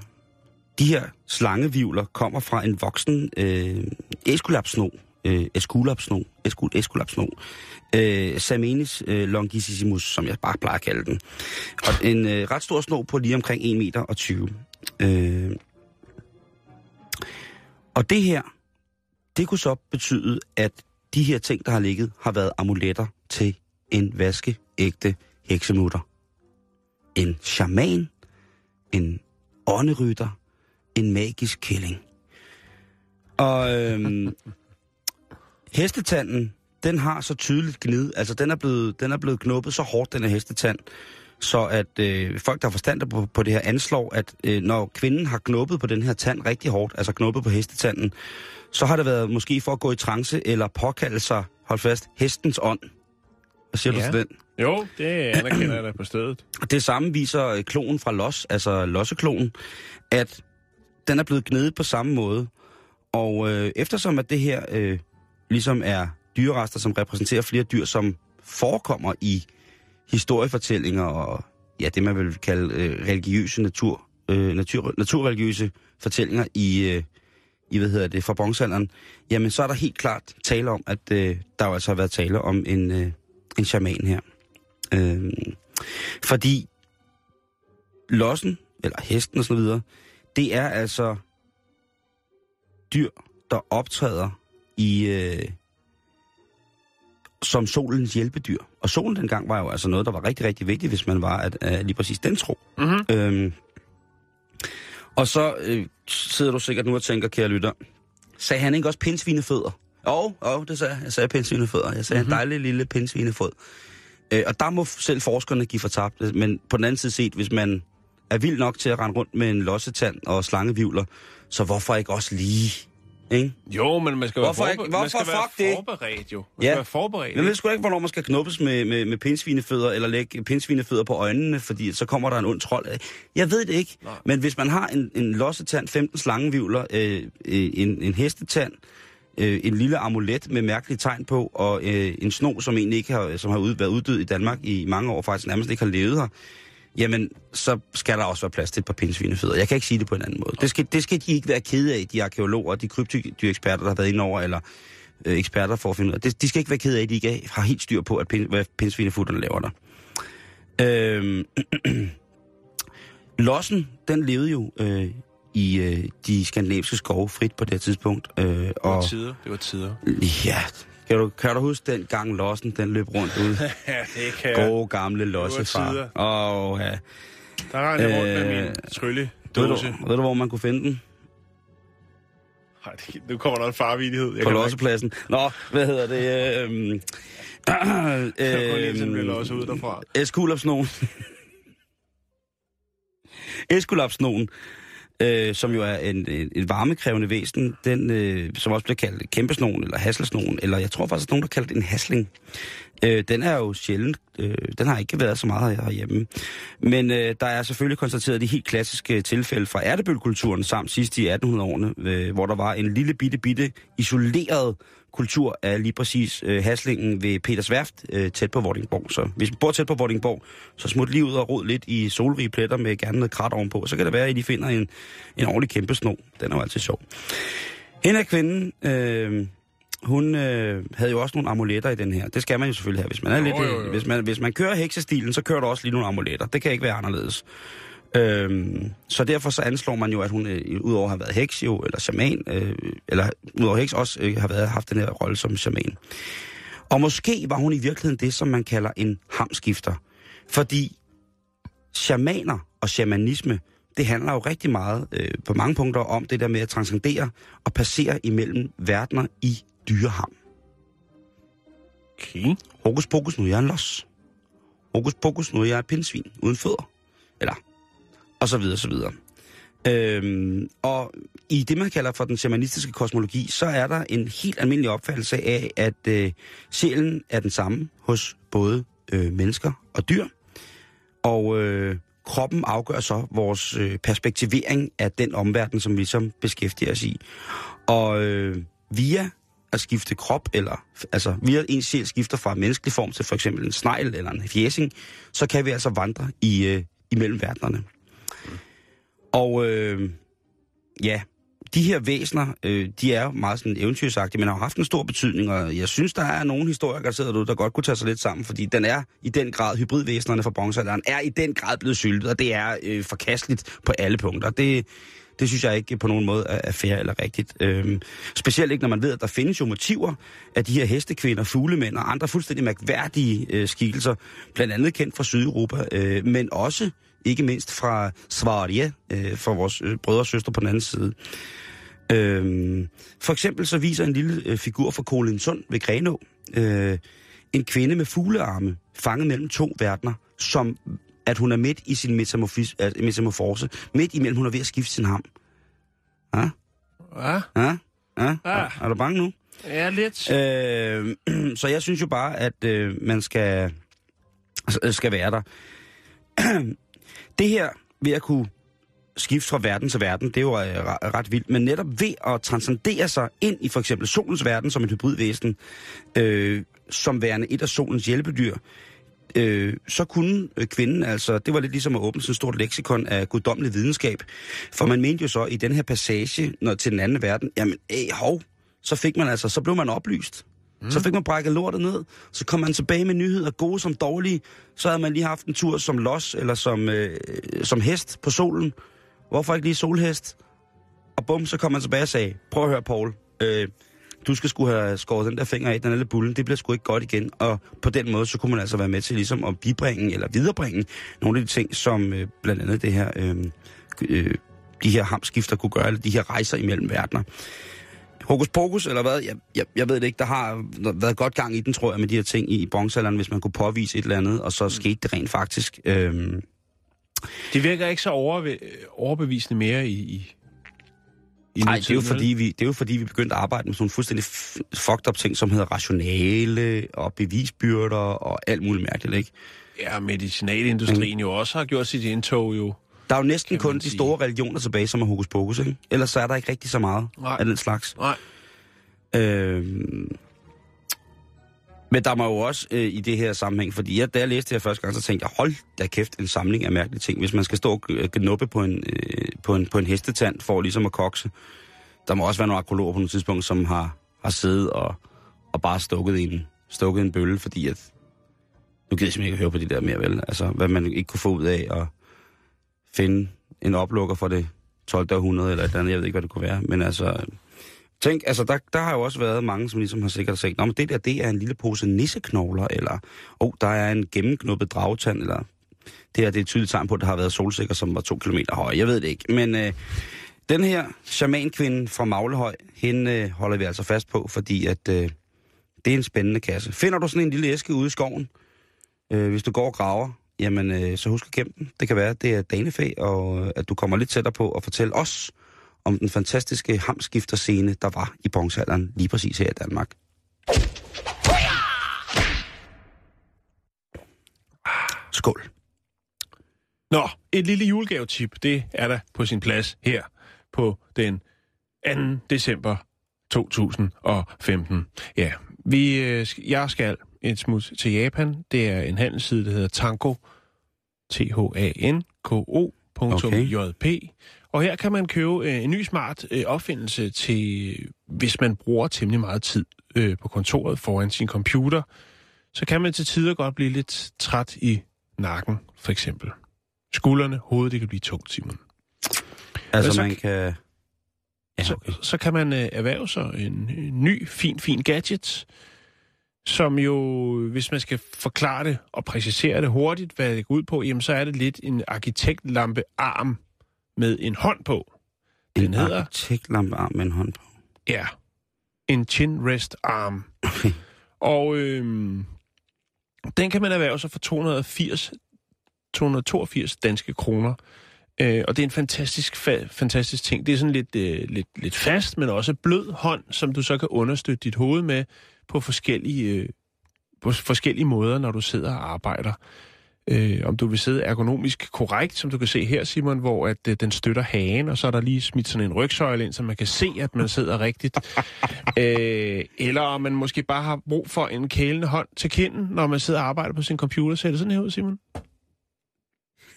de her slangevivler kommer fra en voksen øh, eskulapsno, øh, Esculapsno, eskul, eskulapsno, øh, Samenis øh, longissimus, som jeg bare plejer at kalde den. Og en øh, ret stor sno på lige omkring 1,20 meter og 20. Øh, og det her, det kunne så betyde, at de her ting, der har ligget, har været amuletter til en vaskeægte heksemutter. En shaman, en ånderytter, en magisk kælling. Og øhm, hestetanden, den har så tydeligt gnid, altså den er blevet, den er blevet knuppet så hårdt, den her hestetand, så at øh, folk, der har forstand på, på det her, anslår, at øh, når kvinden har knuppet på den her tand rigtig hårdt, altså knuppet på hestetanden, så har det været måske for at gå i trance eller påkalde sig, hold fast, hestens ånd. Hvad siger ja. Du til den? Jo, det anerkender jeg da på stedet. Og Det samme viser øh, klonen fra Los, altså losseklonen, at den er blevet gnedet på samme måde. Og øh, eftersom at det her øh, ligesom er dyrerester, som repræsenterer flere dyr, som forekommer i historiefortællinger og ja, det man vil kalde øh, religiøse natur, øh, natur, naturreligiøse fortællinger i, øh, i hvad hedder det, fra bronzealderen, jamen så er der helt klart tale om, at øh, der jo altså har været tale om en, øh, en shaman her. Øh, fordi lossen, eller hesten og så videre, det er altså dyr, der optræder i øh, som solens hjælpedyr. Og solen dengang var jo altså noget, der var rigtig, rigtig vigtigt, hvis man var at, uh, lige præcis den tro. Mm-hmm. Øhm, og så øh, sidder du sikkert nu og tænker, kære lytter, sagde han ikke også pindsvinefødder? Jo, jo, det sagde jeg. Jeg sagde pindsvinefødder. Jeg sagde mm-hmm. en dejlig lille pindsvinefod. Øh, og der må selv forskerne give for tabt. Men på den anden side set, hvis man er vild nok til at rende rundt med en lossetand og slangevivler, så hvorfor ikke også lige? Ikke? Jo, men man skal Hvorfor være, ikke? forbe- Hvorfor man skal fuck være det? forberedt, jo. Man Ja. skal være forberedt. Jeg ved sgu ikke, hvornår man skal knuppes med, med, med pindsvinefødder, eller lægge pindsvinefødder på øjnene, fordi så kommer der en ond trold. Jeg ved det ikke, Nej. men hvis man har en, en lossetand, 15 slangevivler, øh, øh, en, en hestetand, øh, en lille amulet med mærkelige tegn på, og øh, en sno, som egentlig ikke har, som har ud, været uddød i Danmark i mange år, faktisk nærmest ikke har levet her, jamen, så skal der også være plads til et par pindsvinefødder. Jeg kan ikke sige det på en anden måde. Det skal, det skal de ikke være kede af, de arkeologer, de krybdyreksperter, der har været inde over, eller øh, eksperter for at finde ud af. Det, de skal ikke være kede af, at de ikke har helt styr på, at pind, hvad pindsvinefutterne laver der. Øhm, [clears throat] Lossen, den levede jo øh, i øh, de skandinaviske skove frit på det tidspunkt. Øh, Det var og tider. Det var tider. ja, kan du, kan du huske den gang Lossen, den løb rundt ud? [laughs] ja, det kan jeg. Gode gamle lossefar. Åh, ja. Der rendte jeg rundt med Øh, min trylle Ved du, ved du, hvor man kunne finde den? Ej, det- nu kommer der en farvidighed. Jeg På lossepladsen. Nå, hvad hedder det? Øhm, [clears throat] Jeg går lige til øhm, også ud derfra. [laughs] øh, som jo er en, en, en varmekrævende væsen, den, øh, som også bliver kaldt kæmpesnogen, eller hasselsnogen, eller jeg tror faktisk, at nogen der kaldt det en hasling. Øh, den er jo sjældent, øh, den har ikke været så meget herhjemme. Men øh, der er selvfølgelig konstateret de helt klassiske tilfælde fra ærtebølkulturen, samt sidst i 1800-årene, øh, hvor der var en lille bitte, bitte isoleret kultur af lige præcis øh, haslingen ved Peters Værft, øh, tæt på Vordingborg. Så hvis man bor tæt på Vordingborg, så smut lige ud og rod lidt i solrige pletter med gerne noget krat ovenpå. Så kan det være, at I finder en, en ordentlig kæmpe sno. Den er jo altid sjov. Hende er kvinden, øh, hun øh, havde jo også nogle amuletter i den her. Det skal man jo selvfølgelig have. Hvis man, er Jo, lidt, jo, jo. øh, Hvis man, hvis man kører heksestilen, så kører du også lige nogle amuletter. Det kan ikke være anderledes. Øhm, så derfor så anslår man jo, at hun øh, udover at have været heks jo, eller shaman, øh, eller udover heks også øh, har været, haft den her rolle som shaman. Og måske var hun i virkeligheden det, som man kalder en hamskifter. Fordi shamaner og shamanisme, det handler jo rigtig meget øh, på mange punkter om det der med at transcendere og passere imellem verdener i dyreham. Okay. Hokus pokus, nu er jeg en los. Hokus pokus, nu er jeg et pindsvin uden fødder. Eller, og så videre, så videre. Øhm, og i det, man kalder for den shamanistiske kosmologi, så er der en helt almindelig opfattelse af, at øh, sjælen er den samme hos både øh, mennesker og dyr. Og øh, kroppen afgør så vores øh, perspektivering af den omverden, som vi som beskæftiger os i. Og øh, via at skifte krop, eller altså via en sjæl skifter fra menneskelig form til for eksempel en snegl eller en fjæsing, så kan vi altså vandre i, øh, imellem verdenerne. Og øh, ja, de her væsener, øh, de er jo meget sådan eventyrsagtige, men har haft en stor betydning, og jeg synes, der er nogle historikere, der sidder derude, der godt kunne tage sig lidt sammen, fordi den er i den grad, hybridvæsenerne fra bronzealderen er i den grad blevet syltet, og det er øh, forkasteligt på alle punkter. Det, det synes jeg ikke på nogen måde er, er fair eller rigtigt. Øhm, specielt ikke, når man ved, at der findes jo motiver af de her hestekvinder, fuglemænd og andre fuldstændig mærkværdige øh, skikkelser, blandt andet kendt fra Sydeuropa, øh, men også ikke mindst fra Sverige, øh, fra vores øh, brødre og søstre på den anden side. Øhm, for eksempel så viser en lille øh, figur fra Kolinsund ved Grenå øh, en kvinde med fuglearme, fanget mellem to verdener, som at hun er midt i sin øh, metamorfose, midt imellem hun er ved at skifte sin ham. Ja? Ja, Ja? Ja? Ah. Er, du bange nu? ja lidt. Øh, [clears throat] så jeg synes jo bare, at øh, man skal, øh, skal være der. [clears throat] det her ved at kunne skifte fra verden til verden, det er jo øh, re- ret vildt, men netop ved at transcendere sig ind i for eksempel solens verden som et hybridvæsen, øh, som værende et af solens hjælpedyr, øh, så kunne øh, kvinden altså, det var lidt ligesom at åbne sådan et stort leksikon af guddommelig videnskab, for man mente jo så i den her passage når, til den anden verden, jamen, æh, hov, så fik man altså, så blev man oplyst. Mm. Så fik man brækket lortet ned, så kom man tilbage med nyheder, gode som dårlige. Så havde man lige haft en tur som los, eller som, øh, som hest på solen. Hvorfor ikke lige solhest? Og bum, så kom man tilbage og sagde, prøv at høre, Paul, øh, du skal skulle have skåret den der finger af, den lille bullen, det bliver sgu ikke godt igen. Og på den måde, så kunne man altså være med til ligesom at bibringe eller viderebringe nogle af de ting, som øh, blandt andet det her, øh, øh, de her hamskifter kunne gøre, eller de her rejser imellem verdener. Hokus pokus, eller hvad? Jeg, jeg, jeg ved det ikke. Der har været godt gang i den, tror jeg, med de her ting i, i bronzealderen, hvis man kunne påvise et eller andet, og så skete det rent faktisk. Øh, Det virker ikke så overbevisende mere i, i Nej, det er, jo fordi, vi, det er jo fordi, vi begyndte at arbejde med sådan nogle fuldstændig fucked up ting, som hedder rationale og bevisbyrder og alt muligt mærkeligt, ikke? Ja, medicinalindustrien jo også har gjort sit indtog jo. Der er jo næsten kun de store religioner tilbage, som er hokus pokus, ikke? Ellers så er der ikke rigtig så meget Nej. af den slags. Nej. Øhm, men der må jo også øh, i det her sammenhæng, fordi jeg, da jeg læste det her første gang, så tænkte jeg, hold da kæft, en samling af mærkelige ting. Hvis man skal stå og gnuppe på en, øh, på en, på en hestetand for ligesom at kokse, der må også være nogle akrologer på nogle tidspunkt, som har, har siddet og, og bare stukket i en, stukket en bølle, fordi at, nu gider jeg simpelthen ikke at høre på de der mere, vel? Altså, hvad man ikke kunne få ud af at finde en oplukker for det 12. århundrede eller et eller andet, jeg ved ikke, hvad det kunne være, men altså, Tænk, altså der, der har jo også været mange, som ligesom har sikkert sagt, Nå, men det der, det er en lille pose nisseknogler, eller oh, der er en gennemknuppet dragtand, eller det her, det er et tydeligt tegn på, at der har været solsikker, som var to kilometer høj. Jeg ved det ikke, men øh, den her shamankvinde fra Maglehøj, hende øh, holder vi altså fast på, fordi at øh, det er en spændende kasse. Finder du sådan en lille æske ude i skoven, øh, hvis du går og graver, jamen øh, så husk at gemme den. Det kan være, at det er danefæ, og øh, at du kommer lidt tættere på at fortælle os om den fantastiske hamskifterscene, der var i bronzealderen lige præcis her i Danmark. Skål. Nå, et lille julegavetip, det er der på sin plads her på den 2. december 2015. Ja, vi, øh, jeg skal et smut til Japan. Det er en handelsside, der hedder Tanko, T-H-A-N-K-O.jp. Og her kan man købe øh, en ny smart øh, opfindelse til, hvis man bruger temmelig meget tid øh, på kontoret foran sin computer, så kan man til tider godt blive lidt træt i nakken, for eksempel. Skuldrene, hovedet, det kan blive tungt, Simon. Altså, så man kan-. Ja, Så, okay. så kan man øh, erhverve sig en, en ny, fin, fin gadget, som jo, hvis man skal forklare det og præcisere det hurtigt, hvad det går ud på, jamen så er det lidt en arkitektlampearm med en hånd på. Den En hedder, arkitektlampearm med en hånd på. ja, en chin rest arm. Okay. Og øhm, den kan man erhverve sig for 280, 282 danske kroner. Øh, og det er en fantastisk, fa- fantastisk ting. Det er sådan lidt, øh, lidt, lidt fast, men også blød hånd, som du så kan understøtte dit hoved med på forskellige, øh, på forskellige måder, når du sidder og arbejder. Øh, om du vil sidde ergonomisk korrekt, som du kan se her, Simon, hvor at øh, den støtter hagen, og så er der lige smidt sådan en rygsøjle ind, så man kan se, at man sidder rigtigt. [laughs] øh, eller om man måske bare har brug for en kælende hånd til kinden, når man sidder og arbejder på sin computer. Ser det sådan her ud, Simon?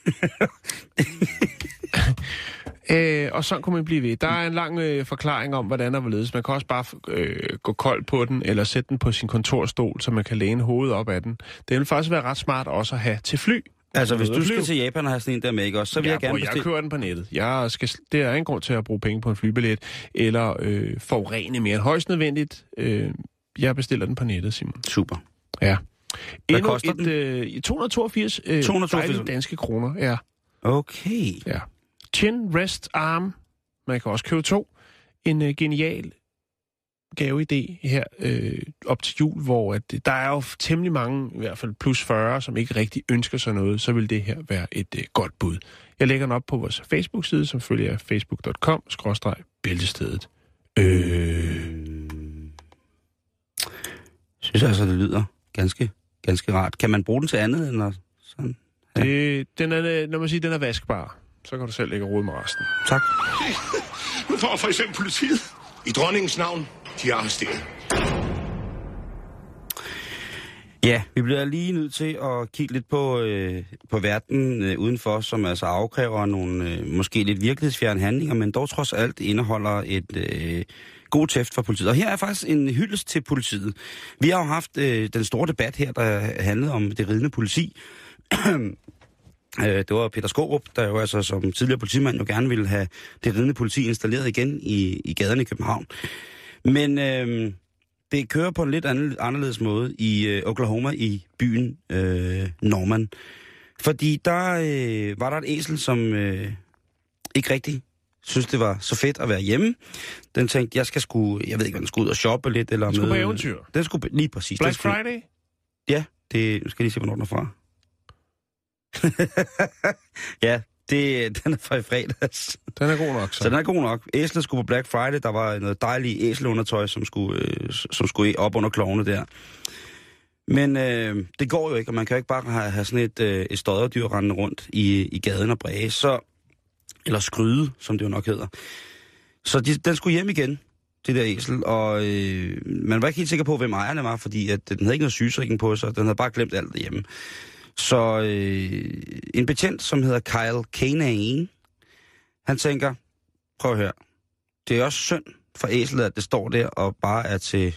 [laughs] Øh, og sådan kunne man blive ved. Der er en lang øh, forklaring om, hvordan der vil ledes. Man kan også bare øh, gå kold på den, eller sætte den på sin kontorstol, så man kan læne hovedet op af den. Det vil faktisk være ret smart også at have til fly. Altså, hvis du skal til Japan og have sådan en der med, ikke også, så vil Ja, jeg gerne bror, jeg bestille... kører den på nettet. Jeg skal, det er en grund til at bruge penge på en flybillet, eller øh, forurene mere end højst nødvendigt. Øh, jeg bestiller den på nettet, Simon. Super. Ja. Hvad Endnu koster et, den? Øh, 282, øh, 282. dejlige danske kroner. Ja. Okay. Ja. Chin, rest, arm. Man kan også købe to. En øh, genial gaveidé her øh, op til jul, hvor at, der er jo temmelig mange, i hvert fald plus 40, som ikke rigtig ønsker sig noget, så vil det her være et øh, godt bud. Jeg lægger den op på vores Facebook-side, som følger facebook.com-bæltestedet. Øh, synes altså, det lyder ganske, ganske rart. Kan man bruge den til andet end at sådan? det, den er, øh, når man siger, den er vaskbar, så kan du selv lægge råd med resten. Tak. [laughs] Nu får for eksempel politiet. I dronningens navn, de er arresteret. Ja, vi bliver lige nødt til at kigge lidt på, øh, på verden øh, udenfor, som altså afkræver nogle øh, måske lidt virkelighedsfjerne handlinger, men dog trods alt indeholder et øh, god tæft for politiet. Og her er faktisk en hyldest til politiet. Vi har jo haft øh, den store debat her, der handlede om det ridende politi. [clears throat] Øh, det var Peter Skorup, der jo altså som tidligere politimand jo gerne ville have det ridende politi installeret igen i, i gaderne i København. Men øh, det kører på en lidt anden, anderledes måde i øh, Oklahoma i byen øh, Norman. Fordi der øh, var der et æsel, som øh, ikke rigtig synes, det var så fedt at være hjemme. Den tænkte, jeg skal sgu, jeg ved ikke, hvad den skulle ud og shoppe lidt. Eller Den skulle møde- på eventyr. Den skulle lige præcis. den Black skulle, Friday? Ja, det skal jeg lige se, hvornår den er fra. [laughs] ja, det, den er fra i fredags. Den er god nok, så. Så den er god nok. Æslet skulle på Black Friday. Der var noget dejligt æselundertøj, som skulle, øh, som skulle op under klovene der. Men øh, det går jo ikke, og man kan jo ikke bare have, have sådan et, øh, et stodderdyr rendende rundt i, i gaden og bræge. Så, eller skryde, som det jo nok hedder. Så de, den skulle hjem igen, det der æsel, og øh, man var ikke helt sikker på, hvem ejerne var, fordi at den havde ikke noget sygesikring på sig, den havde bare glemt alt derhjemme. Så øh, en betjent, som hedder Kyle Kanane, han tænker, prøv at høre, det er også synd for æslet, at det står der og bare er til,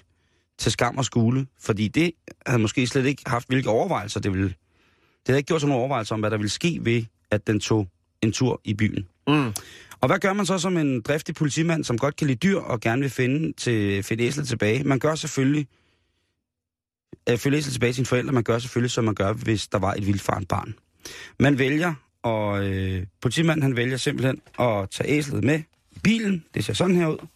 til skam og skule, fordi det havde måske slet ikke haft hvilke overvejelser det ville. Det havde ikke gjort sig nogen overvejelser om, hvad der ville ske ved, at den tog en tur i byen. Mm. Og hvad gør man så som en driftig politimand, som godt kan lide dyr og gerne vil finde, til, finde æslet tilbage? Man gør selvfølgelig øh, følge æslet tilbage til sine forældre. Man gør selvfølgelig, som man gør, hvis der var et vildfarent barn. Man vælger, og øh, politimanden han vælger simpelthen at tage æslet med i bilen. Det ser sådan her ud.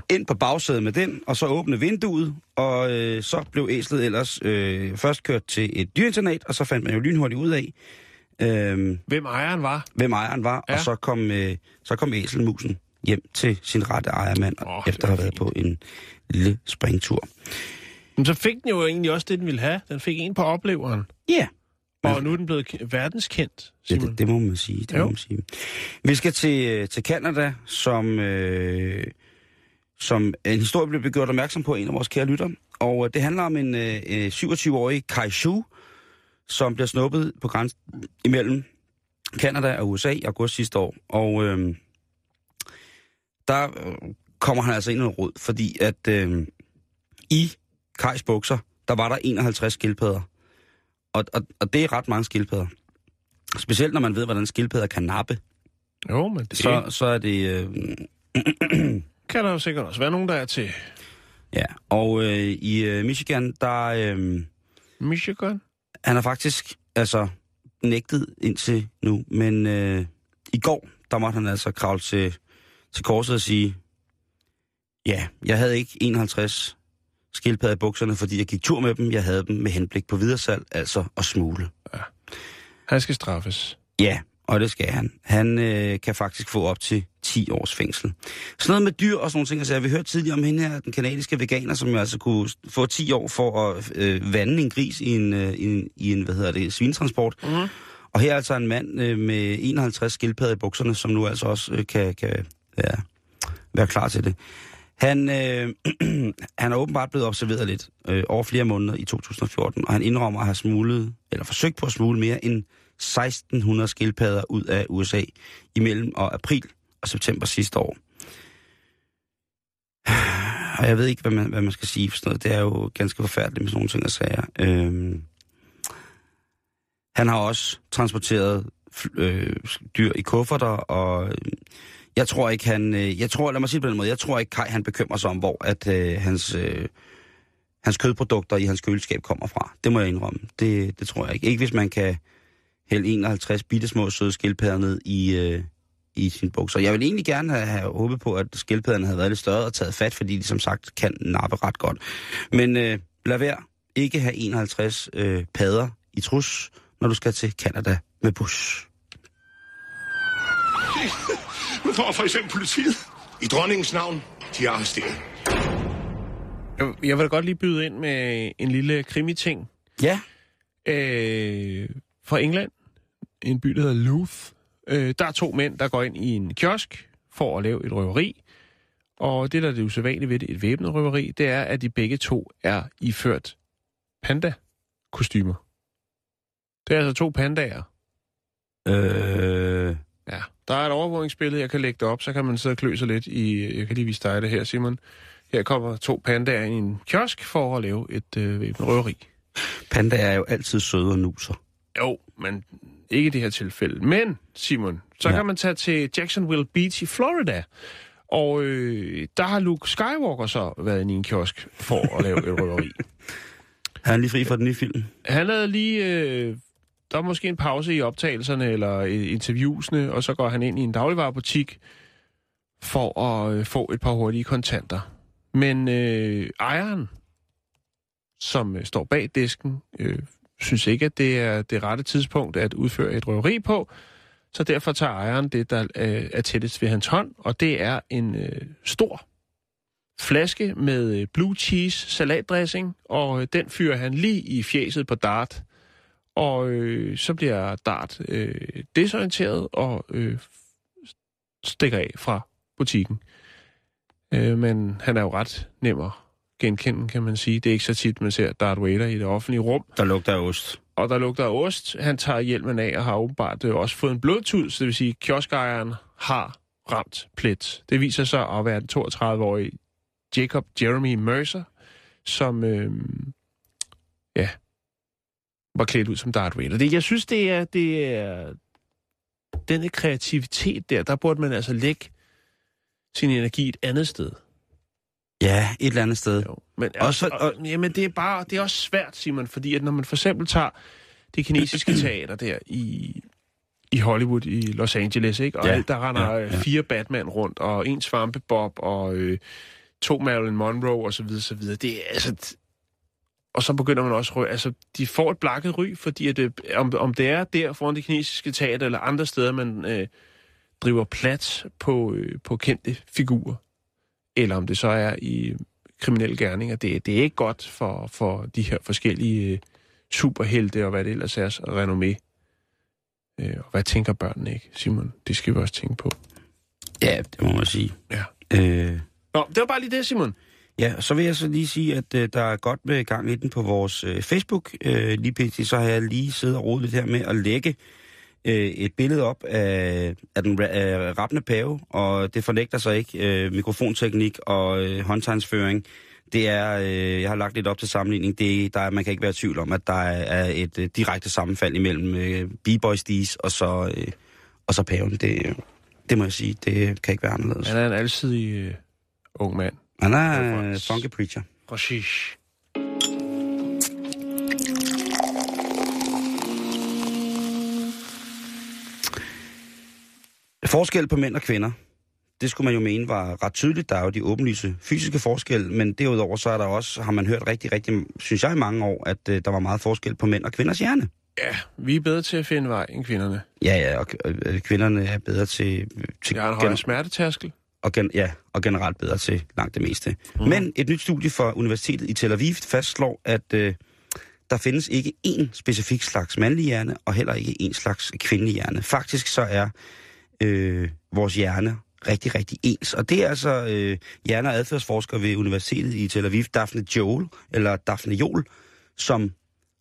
[laughs] Ind på bagsædet med den, og så åbne vinduet, og øh, så blev æslet ellers øh, først kørt til et dyreinternat, og så fandt man jo lynhurtigt ud af, øh, Hvem ejeren var? hvem ejeren var, ja. Og så kom, øh, så kom æselmusen hjem til sin rette ejermand, oh, efter at have været på en lille springtur. Men så fik den jo egentlig også det, den ville have. Den fik en på opleveren. Ja, Og nu er den blevet verdenskendt, ja det, det må man sige. Det Jo. må man sige. Vi skal til, øh, til Canada, som, øh, som en historie blev gjort opmærksom på en af vores kære lytter. Og øh, det handler om en øh, øh, 27-årig Kai Shu, som bliver snuppet på grænsen imellem Canada og USA i august sidste år. Og øh, der kommer han altså ind i noget råd, fordi at øh, i Kajs bukser, der var der 51 skildpadder. Og, og, og det er ret mange skildpadder. Specielt når man ved, hvordan skildpadder kan nappe, Jo, men det så, så er det... Øh, [clears throat] kan der jo sikkert også være nogen, der er til ja, og øh, i øh, Michigan, der... Øh, Michigan. han har faktisk altså nægtet indtil nu, men øh, i går, der måtte han altså kravle til, til korset og sige, ja, jeg havde ikke 51 skildpadder i bukserne, fordi jeg gik tur med dem. Jeg havde dem med henblik på videresalg, altså at smule. Han skal straffes. Ja, Og det skal han. Han øh, kan faktisk få op til 10 års fængsel. Sådan noget med dyr og sådan nogle ting. Altså, vi hørte tidligere om hende her, den kanadiske veganer, som jo altså kunne få 10 år for at øh, vande en gris i en, øh, i en, i en hvad hedder det, svintransport. Mm. Og her er altså en mand øh, med 51 skildpadder i bukserne, som nu altså også øh, kan, kan ja, være klar til det. Han, øh, [clears throat] han er åbenbart blevet observeret lidt øh, over flere måneder i 2014, og han indrømmer at have smuglet, eller forsøgt på at smugle mere end 1600 skildpadder ud af USA imellem og april og september sidste år. [sighs] Og jeg ved ikke, hvad man, hvad man skal sige for sådan noget. Det er jo ganske forfærdeligt med sådan nogle ting og sager. Øh, han har også transporteret øh, dyr i kufferter, og øh, jeg tror ikke, han... Øh, jeg tror, lad mig sige det på den måde, jeg tror ikke, Kai han bekymrer sig om, hvor at øh, hans, øh, hans kødprodukter i hans køleskab kommer fra. Det må jeg indrømme. Det, det tror jeg ikke. Ikke hvis man kan hælde 51 bittesmå søde skildpadder ned i, øh, i sin bukser. Jeg vil egentlig gerne have, have håbet på, at skildpadderne havde været lidt større og taget fat, fordi de som sagt kan nappe ret godt. Men øh, lad være ikke have 51 øh, padder i trus, når du skal til Canada med bus. [laughs] Nu kommer for eksempel politiet. I dronningens navn, de er arresteret. Jeg, jeg vil da godt lige byde ind med en lille krimi-ting. Ja, Øh, fra England. En by, der hedder Louth. Øh, der er to mænd, der går ind i en kiosk for at lave et røveri. Og det, der er det usædvanlige ved det, et væbnet røveri, det er, at de begge to er iført panda-kostymer. Det er altså to pandaer. øh, der er et overvågningsbillede, jeg kan lægge det op, så kan man sidde og klø sig lidt i... Jeg kan lige vise dig det her, Simon. Her kommer to pandaer i en kiosk for at lave et øh, røveri. panda er jo altid søde og nuser. Jo, men ikke i det her tilfælde. Men, Simon, så Ja. kan man tage til Jacksonville Beach i Florida. Og øh, der har Luke Skywalker så været inde i en kiosk for at lave et røveri. [laughs] Er han lige fri fra den nye film? Han havde lige... Øh, der er måske en pause i optagelserne eller interviewsene, og så går han ind i en dagligvarerbutik for at øh, få et par hurtige kontanter. Men øh, ejeren, som øh, står bag disken, øh, synes ikke, at det er det rette tidspunkt at udføre et røveri på, så derfor tager ejeren det, der øh, er tættest ved hans hånd, og det er en øh, stor flaske med øh, blue cheese salatdressing, og øh, den fyrer han lige i fjeset på Dart. Og øh, så bliver Dart øh, desorienteret og øh, stikker af fra butikken. Øh, men han er jo ret nem at genkende, kan man sige. Det er ikke så tit, man ser Darth Vader i det offentlige rum. Der lugter af ost. Og der lugter af ost. Han tager hjelmen af og har åbenbart øh, også fået en blodtud, så det vil sige, at kioskejeren har ramt plet. Det viser sig at være den 32-årige Jacob Jeremy Mercer, som øh, ja, var klædt ud som Darth Vader. Det, jeg synes, det er, det er denne kreativitet der, der burde man altså lægge sin energi et andet sted. Ja, et eller andet sted. Jo. Men, Og også, så- og, jamen, det er bare, det er også svært, Simon, fordi at når man for eksempel tager det kinesiske [clears throat] teater der i, i Hollywood i Los Angeles, ikke? Og Ja, ja, der render ja, ja. ja. fire Batman rundt, og en Svampebob, og øh, to Marilyn Monroe, og så videre, så videre. Det er altså... Og så begynder man også... at Altså, de får et blakket ry, fordi at det, om, om det er der foran det kinesiske teater, eller andre steder, man øh, driver plat på, øh, på kendte figurer, eller om det så er i kriminelle gerninger. Det, det er ikke godt for, for de her forskellige øh, superhelte og hvad det ellers er, renommé. Øh, og hvad tænker børnene ikke, Simon? Det skal vi også tænke på. Ja, det må man sige. Ja. Øh, Nå, det var bare lige det, Simon ja, så vil jeg så lige sige, at øh, der er godt med gang i den på vores øh, Facebook. Øh, lige pt. så har jeg lige siddet og rodet lidt her med at lægge øh, et billede op af, af den ra- rappende pave, og det fornægter sig ikke øh, mikrofonteknik og øh, håndtegnsføring. Det er, øh, jeg har lagt lidt op til sammenligning, det, der, man kan ikke være i tvivl om, at der er, et øh, direkte sammenfald imellem øh, b-boy Steez og så, øh, og så paven. Det, øh, det må jeg sige, det kan ikke være anderledes. Han er en alsidig øh, ung mand. Han er øh, funky preacher. Præcis. Forskel på mænd og kvinder. Det skulle man jo mene var ret tydeligt. Der er jo de åbenlyse fysiske forskelle, men derudover så er der også, har man hørt rigtig, rigtig, synes jeg i mange år, at øh, der var meget forskel på mænd og kvinders hjerne. Ja, vi er bedre til at finde vej end kvinderne. Ja, ja, og øh, kvinderne er bedre til... til Jeg har en højere smertetærskel. Og, gen, ja, og generelt bedre til langt det meste. Mm. Men et nyt studie fra Universitetet i Tel Aviv fastslår, at øh, der findes ikke én specifik slags mandlig hjerne, og heller ikke én slags kvindelig hjerne. Faktisk så er øh, vores hjerne rigtig, rigtig ens. Og det er altså øh, hjerne- og adfærdsforsker ved Universitetet i Tel Aviv, Daphne Joel, eller Daphne Joel, som,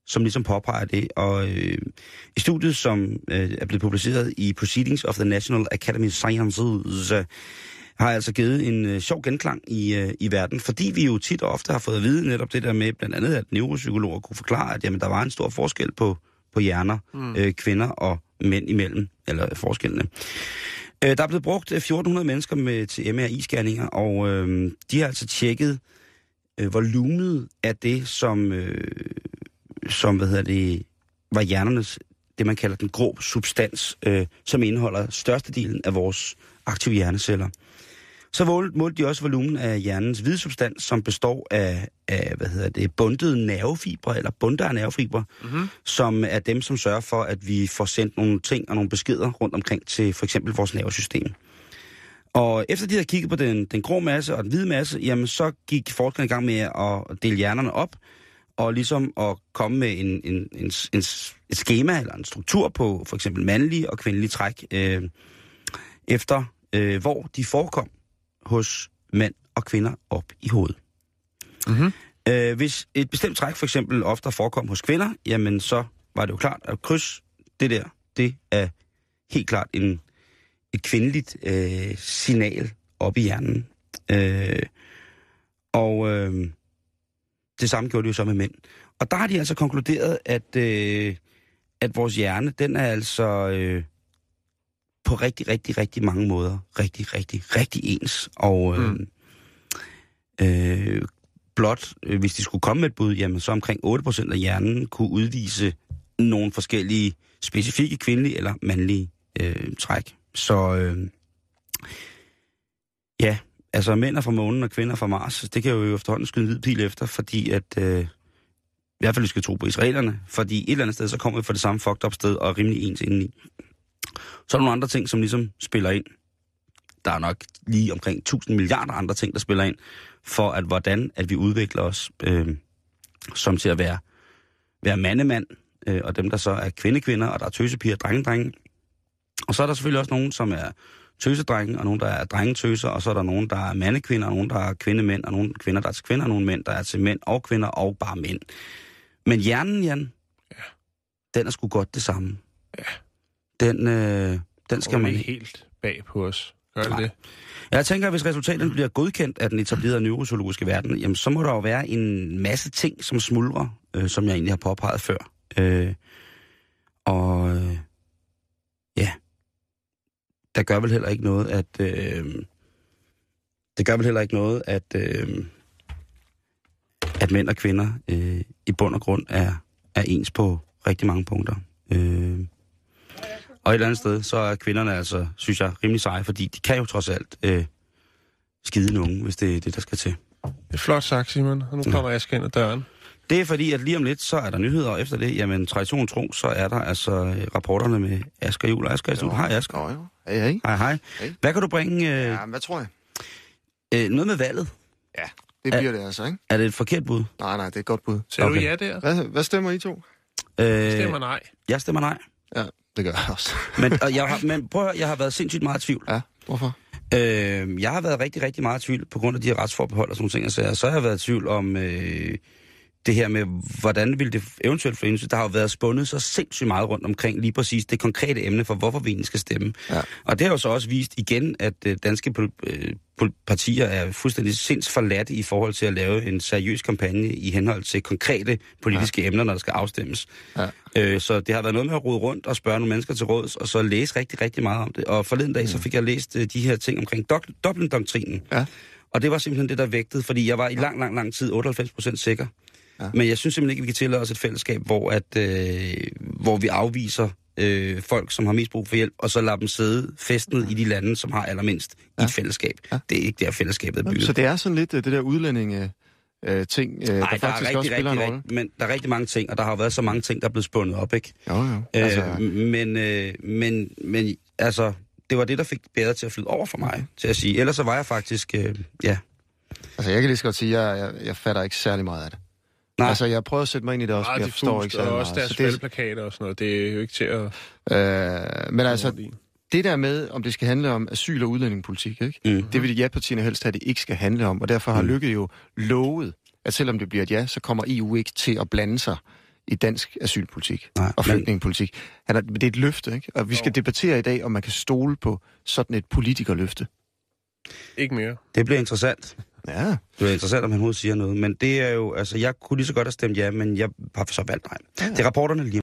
som ligesom påpeger det. Og øh, i studiet, som øh, er blevet publiceret i Proceedings of the National Academy of Sciences, har altså givet en øh, sjov genklang i, øh, i verden, fordi vi jo tit og ofte har fået at vide netop det der med, blandt andet at neuropsykologer kunne forklare, at jamen, der var en stor forskel på, på hjerner, mm. øh, kvinder og mænd imellem, eller forskellene. Øh, der er blevet brugt øh, 1400 mennesker med, til MRI-scanninger, og øh, de har altså tjekket øh, volumet af det, som, øh, som hvad hedder det, var hjernernes, det man kalder den grå substans, øh, som indeholder størstedelen af vores aktive hjerneceller. Så målte de også volumen af hjernens hvide substans, som består af, af hvad hedder det, bundede nervefibre, eller bunter af nervefibre, mm-hmm. som er dem, som sørger for, at vi får sendt nogle ting og nogle beskeder rundt omkring til for eksempel vores nervesystem. Og efter de havde kigget på den, den grå masse og den hvide masse, jamen så gik forskerne i gang med at dele hjernerne op, og ligesom at komme med en, en, en, en, et schema eller en struktur på for eksempel mandlige og kvindelige træk, øh, efter øh, hvor de forekom hos mænd og kvinder op i hovedet. Mhm. Øh, hvis et bestemt træk for eksempel ofte forekom hos kvinder, jamen så var det jo klart, at kryds, det der, det er helt klart en, et kvindeligt øh, signal op i hjernen. Øh, og øh, det samme gjorde de jo så med mænd. Og der har de altså konkluderet, at, øh, at vores hjerne, den er altså øh, på rigtig, rigtig, rigtig mange måder rigtig, rigtig, rigtig ens. Og øh, mm. øh, blot, øh, hvis de skulle komme med et bud, jamen så omkring 8% af hjernen kunne udvise nogle forskellige specifikke kvindelige eller mandlige øh, træk. Så øh, ja, altså mænd er fra månen og kvinder fra Mars, det kan jo efterhånden skyde en hvid pil efter, fordi at, øh, i hvert fald vi skal tro på israelerne, fordi et eller andet sted, så kommer vi fra det samme fucked up sted og er rimelig ens indeni. Så er der nogle andre ting, som ligesom spiller ind. Der er nok lige omkring 1000 milliarder andre ting, der spiller ind, for at hvordan at vi udvikler os øh, som til at være, være mandemand, øh, og dem, der så er kvindekvinder, og der er tøsepiger og drengedrenge. Og så er der selvfølgelig også nogen, som er tøsedrenge, og nogen, der er drengetøser, og så er der nogen, der er mandekvinder, og nogen, der er kvindemænd, og nogen kvinder, der er til kvinder, og nogle mænd, der er til mænd og kvinder, og bare mænd. Men hjernen, Jan, Ja. den er sgu godt det samme. Ja. Den, øh, den skal man helt bag på os. Gør det Nej. det? Jeg tænker, at hvis resultaterne bliver godkendt af den etablerede neurozoologiske verden, jamen, så må der jo være en masse ting, som smuldrer, øh, som jeg egentlig har påpeget før. Øh, og øh, ja, der gør vel heller ikke noget, at... Øh, det gør vel heller ikke noget, at, øh, at mænd og kvinder øh, i bund og grund er, er ens på rigtig mange punkter. Øh, og et eller andet sted, så er kvinderne altså, synes jeg, rimelig seje, fordi de kan jo trods alt øh, skide nogen, hvis det er det, der skal til. Det er flot sagt, Simon. Og nu kommer Aske ind ad døren. Det er fordi, at lige om lidt, så er der nyheder, og efter det, jamen tradition tro, så er der altså øh, rapporterne med Asger Jul og Asger studiet. Hej Asger. Jo, jo. Hej, hej. Hej, hej. Hej. Hvad kan du bringe? Øh, Ja, hvad tror jeg? øh, noget med valget. Ja, det bliver det altså, ikke? Er det et forkert bud? Nej, nej, det er et godt bud. Ser okay. Du ja der? Hvad, hvad stemmer I to? Øh, Stemmer nej. Jeg stemmer nej. Ja, det gør jeg også. [laughs] Men, og jeg har, men prøv at høre, jeg har været sindssygt meget i tvivl. Ja, hvorfor? Øh, jeg har været rigtig, rigtig meget i tvivl på grund af de her retsforbehold og sådan nogle ting. Så, så har jeg været i tvivl om øh, det her med, hvordan ville det eventuelt få indflydelse. Der har jo været spundet så sindssygt meget rundt omkring lige præcis det konkrete emne for, hvorfor vi egentlig skal stemme. Ja. Og det har jo så også vist igen, at øh, danske øh, partier er fuldstændig sinds forladt i forhold til at lave en seriøs kampagne i henhold til konkrete politiske ja. emner, når der skal afstemmes. Ja. Øh, så det har været noget med at rode rundt og spørge nogle mennesker til råds, og så læse rigtig, rigtig meget om det. Og forleden dag, så fik jeg læst øh, de her ting omkring Dok- Dublin-doktrinen. Ja. Og det var simpelthen det, der vægtede, fordi jeg var i lang, lang, lang tid 98% sikker. Ja. Men jeg synes simpelthen ikke, vi kan tillade os et fællesskab, hvor, at, øh, hvor vi afviser øh, folk, som har mest brug for hjælp, og så lader dem sidde festnet i de lande, som har allermindst ja. i et fællesskab. Ja. Det er ikke der, fællesskabet er bygget. Så det er sådan lidt øh, det der udlændinge øh, ting, øh, der Nej, der er faktisk også rigtig, spiller rigtig, en rolle. men der er rigtig mange ting, og der har jo været så mange ting, der er blevet spundet op, ikke? Jo, jo. Altså, øh, men, øh, men, men altså, det var det, der fik bedre til at flyde over for mig, til at sige. Ellers så var jeg faktisk, øh, ja, altså, jeg kan lige så godt sige, at jeg, jeg, jeg fatter ikke særlig meget af det. Nej. Altså, jeg prøver at sætte mig ind i det også, Meget jeg forstår ikke diffust, og særlig også meget. deres Så det, og sådan noget. Det er jo ikke til at... øh, men altså, det der med, om det skal handle om asyl- og udlændingepolitik, ikke? Mm. det vil ja-partierne helst have, at det ikke skal handle om. Og derfor har Mm. Lykke jo lovet, at selvom det bliver et ja, så kommer EU ikke til at blande sig i dansk asylpolitik Nej, og flygtningepolitik. Han er, det er et løfte, ikke? Og vi skal debattere i dag, om man kan stole på sådan et politikerløfte. Ikke mere. det bliver interessant. Ja. Det bliver interessant, om han overhovedet siger noget. Men det er jo, altså, jeg kunne lige så godt have stemt ja, men jeg har så valgt nej. Det er rapporterne lige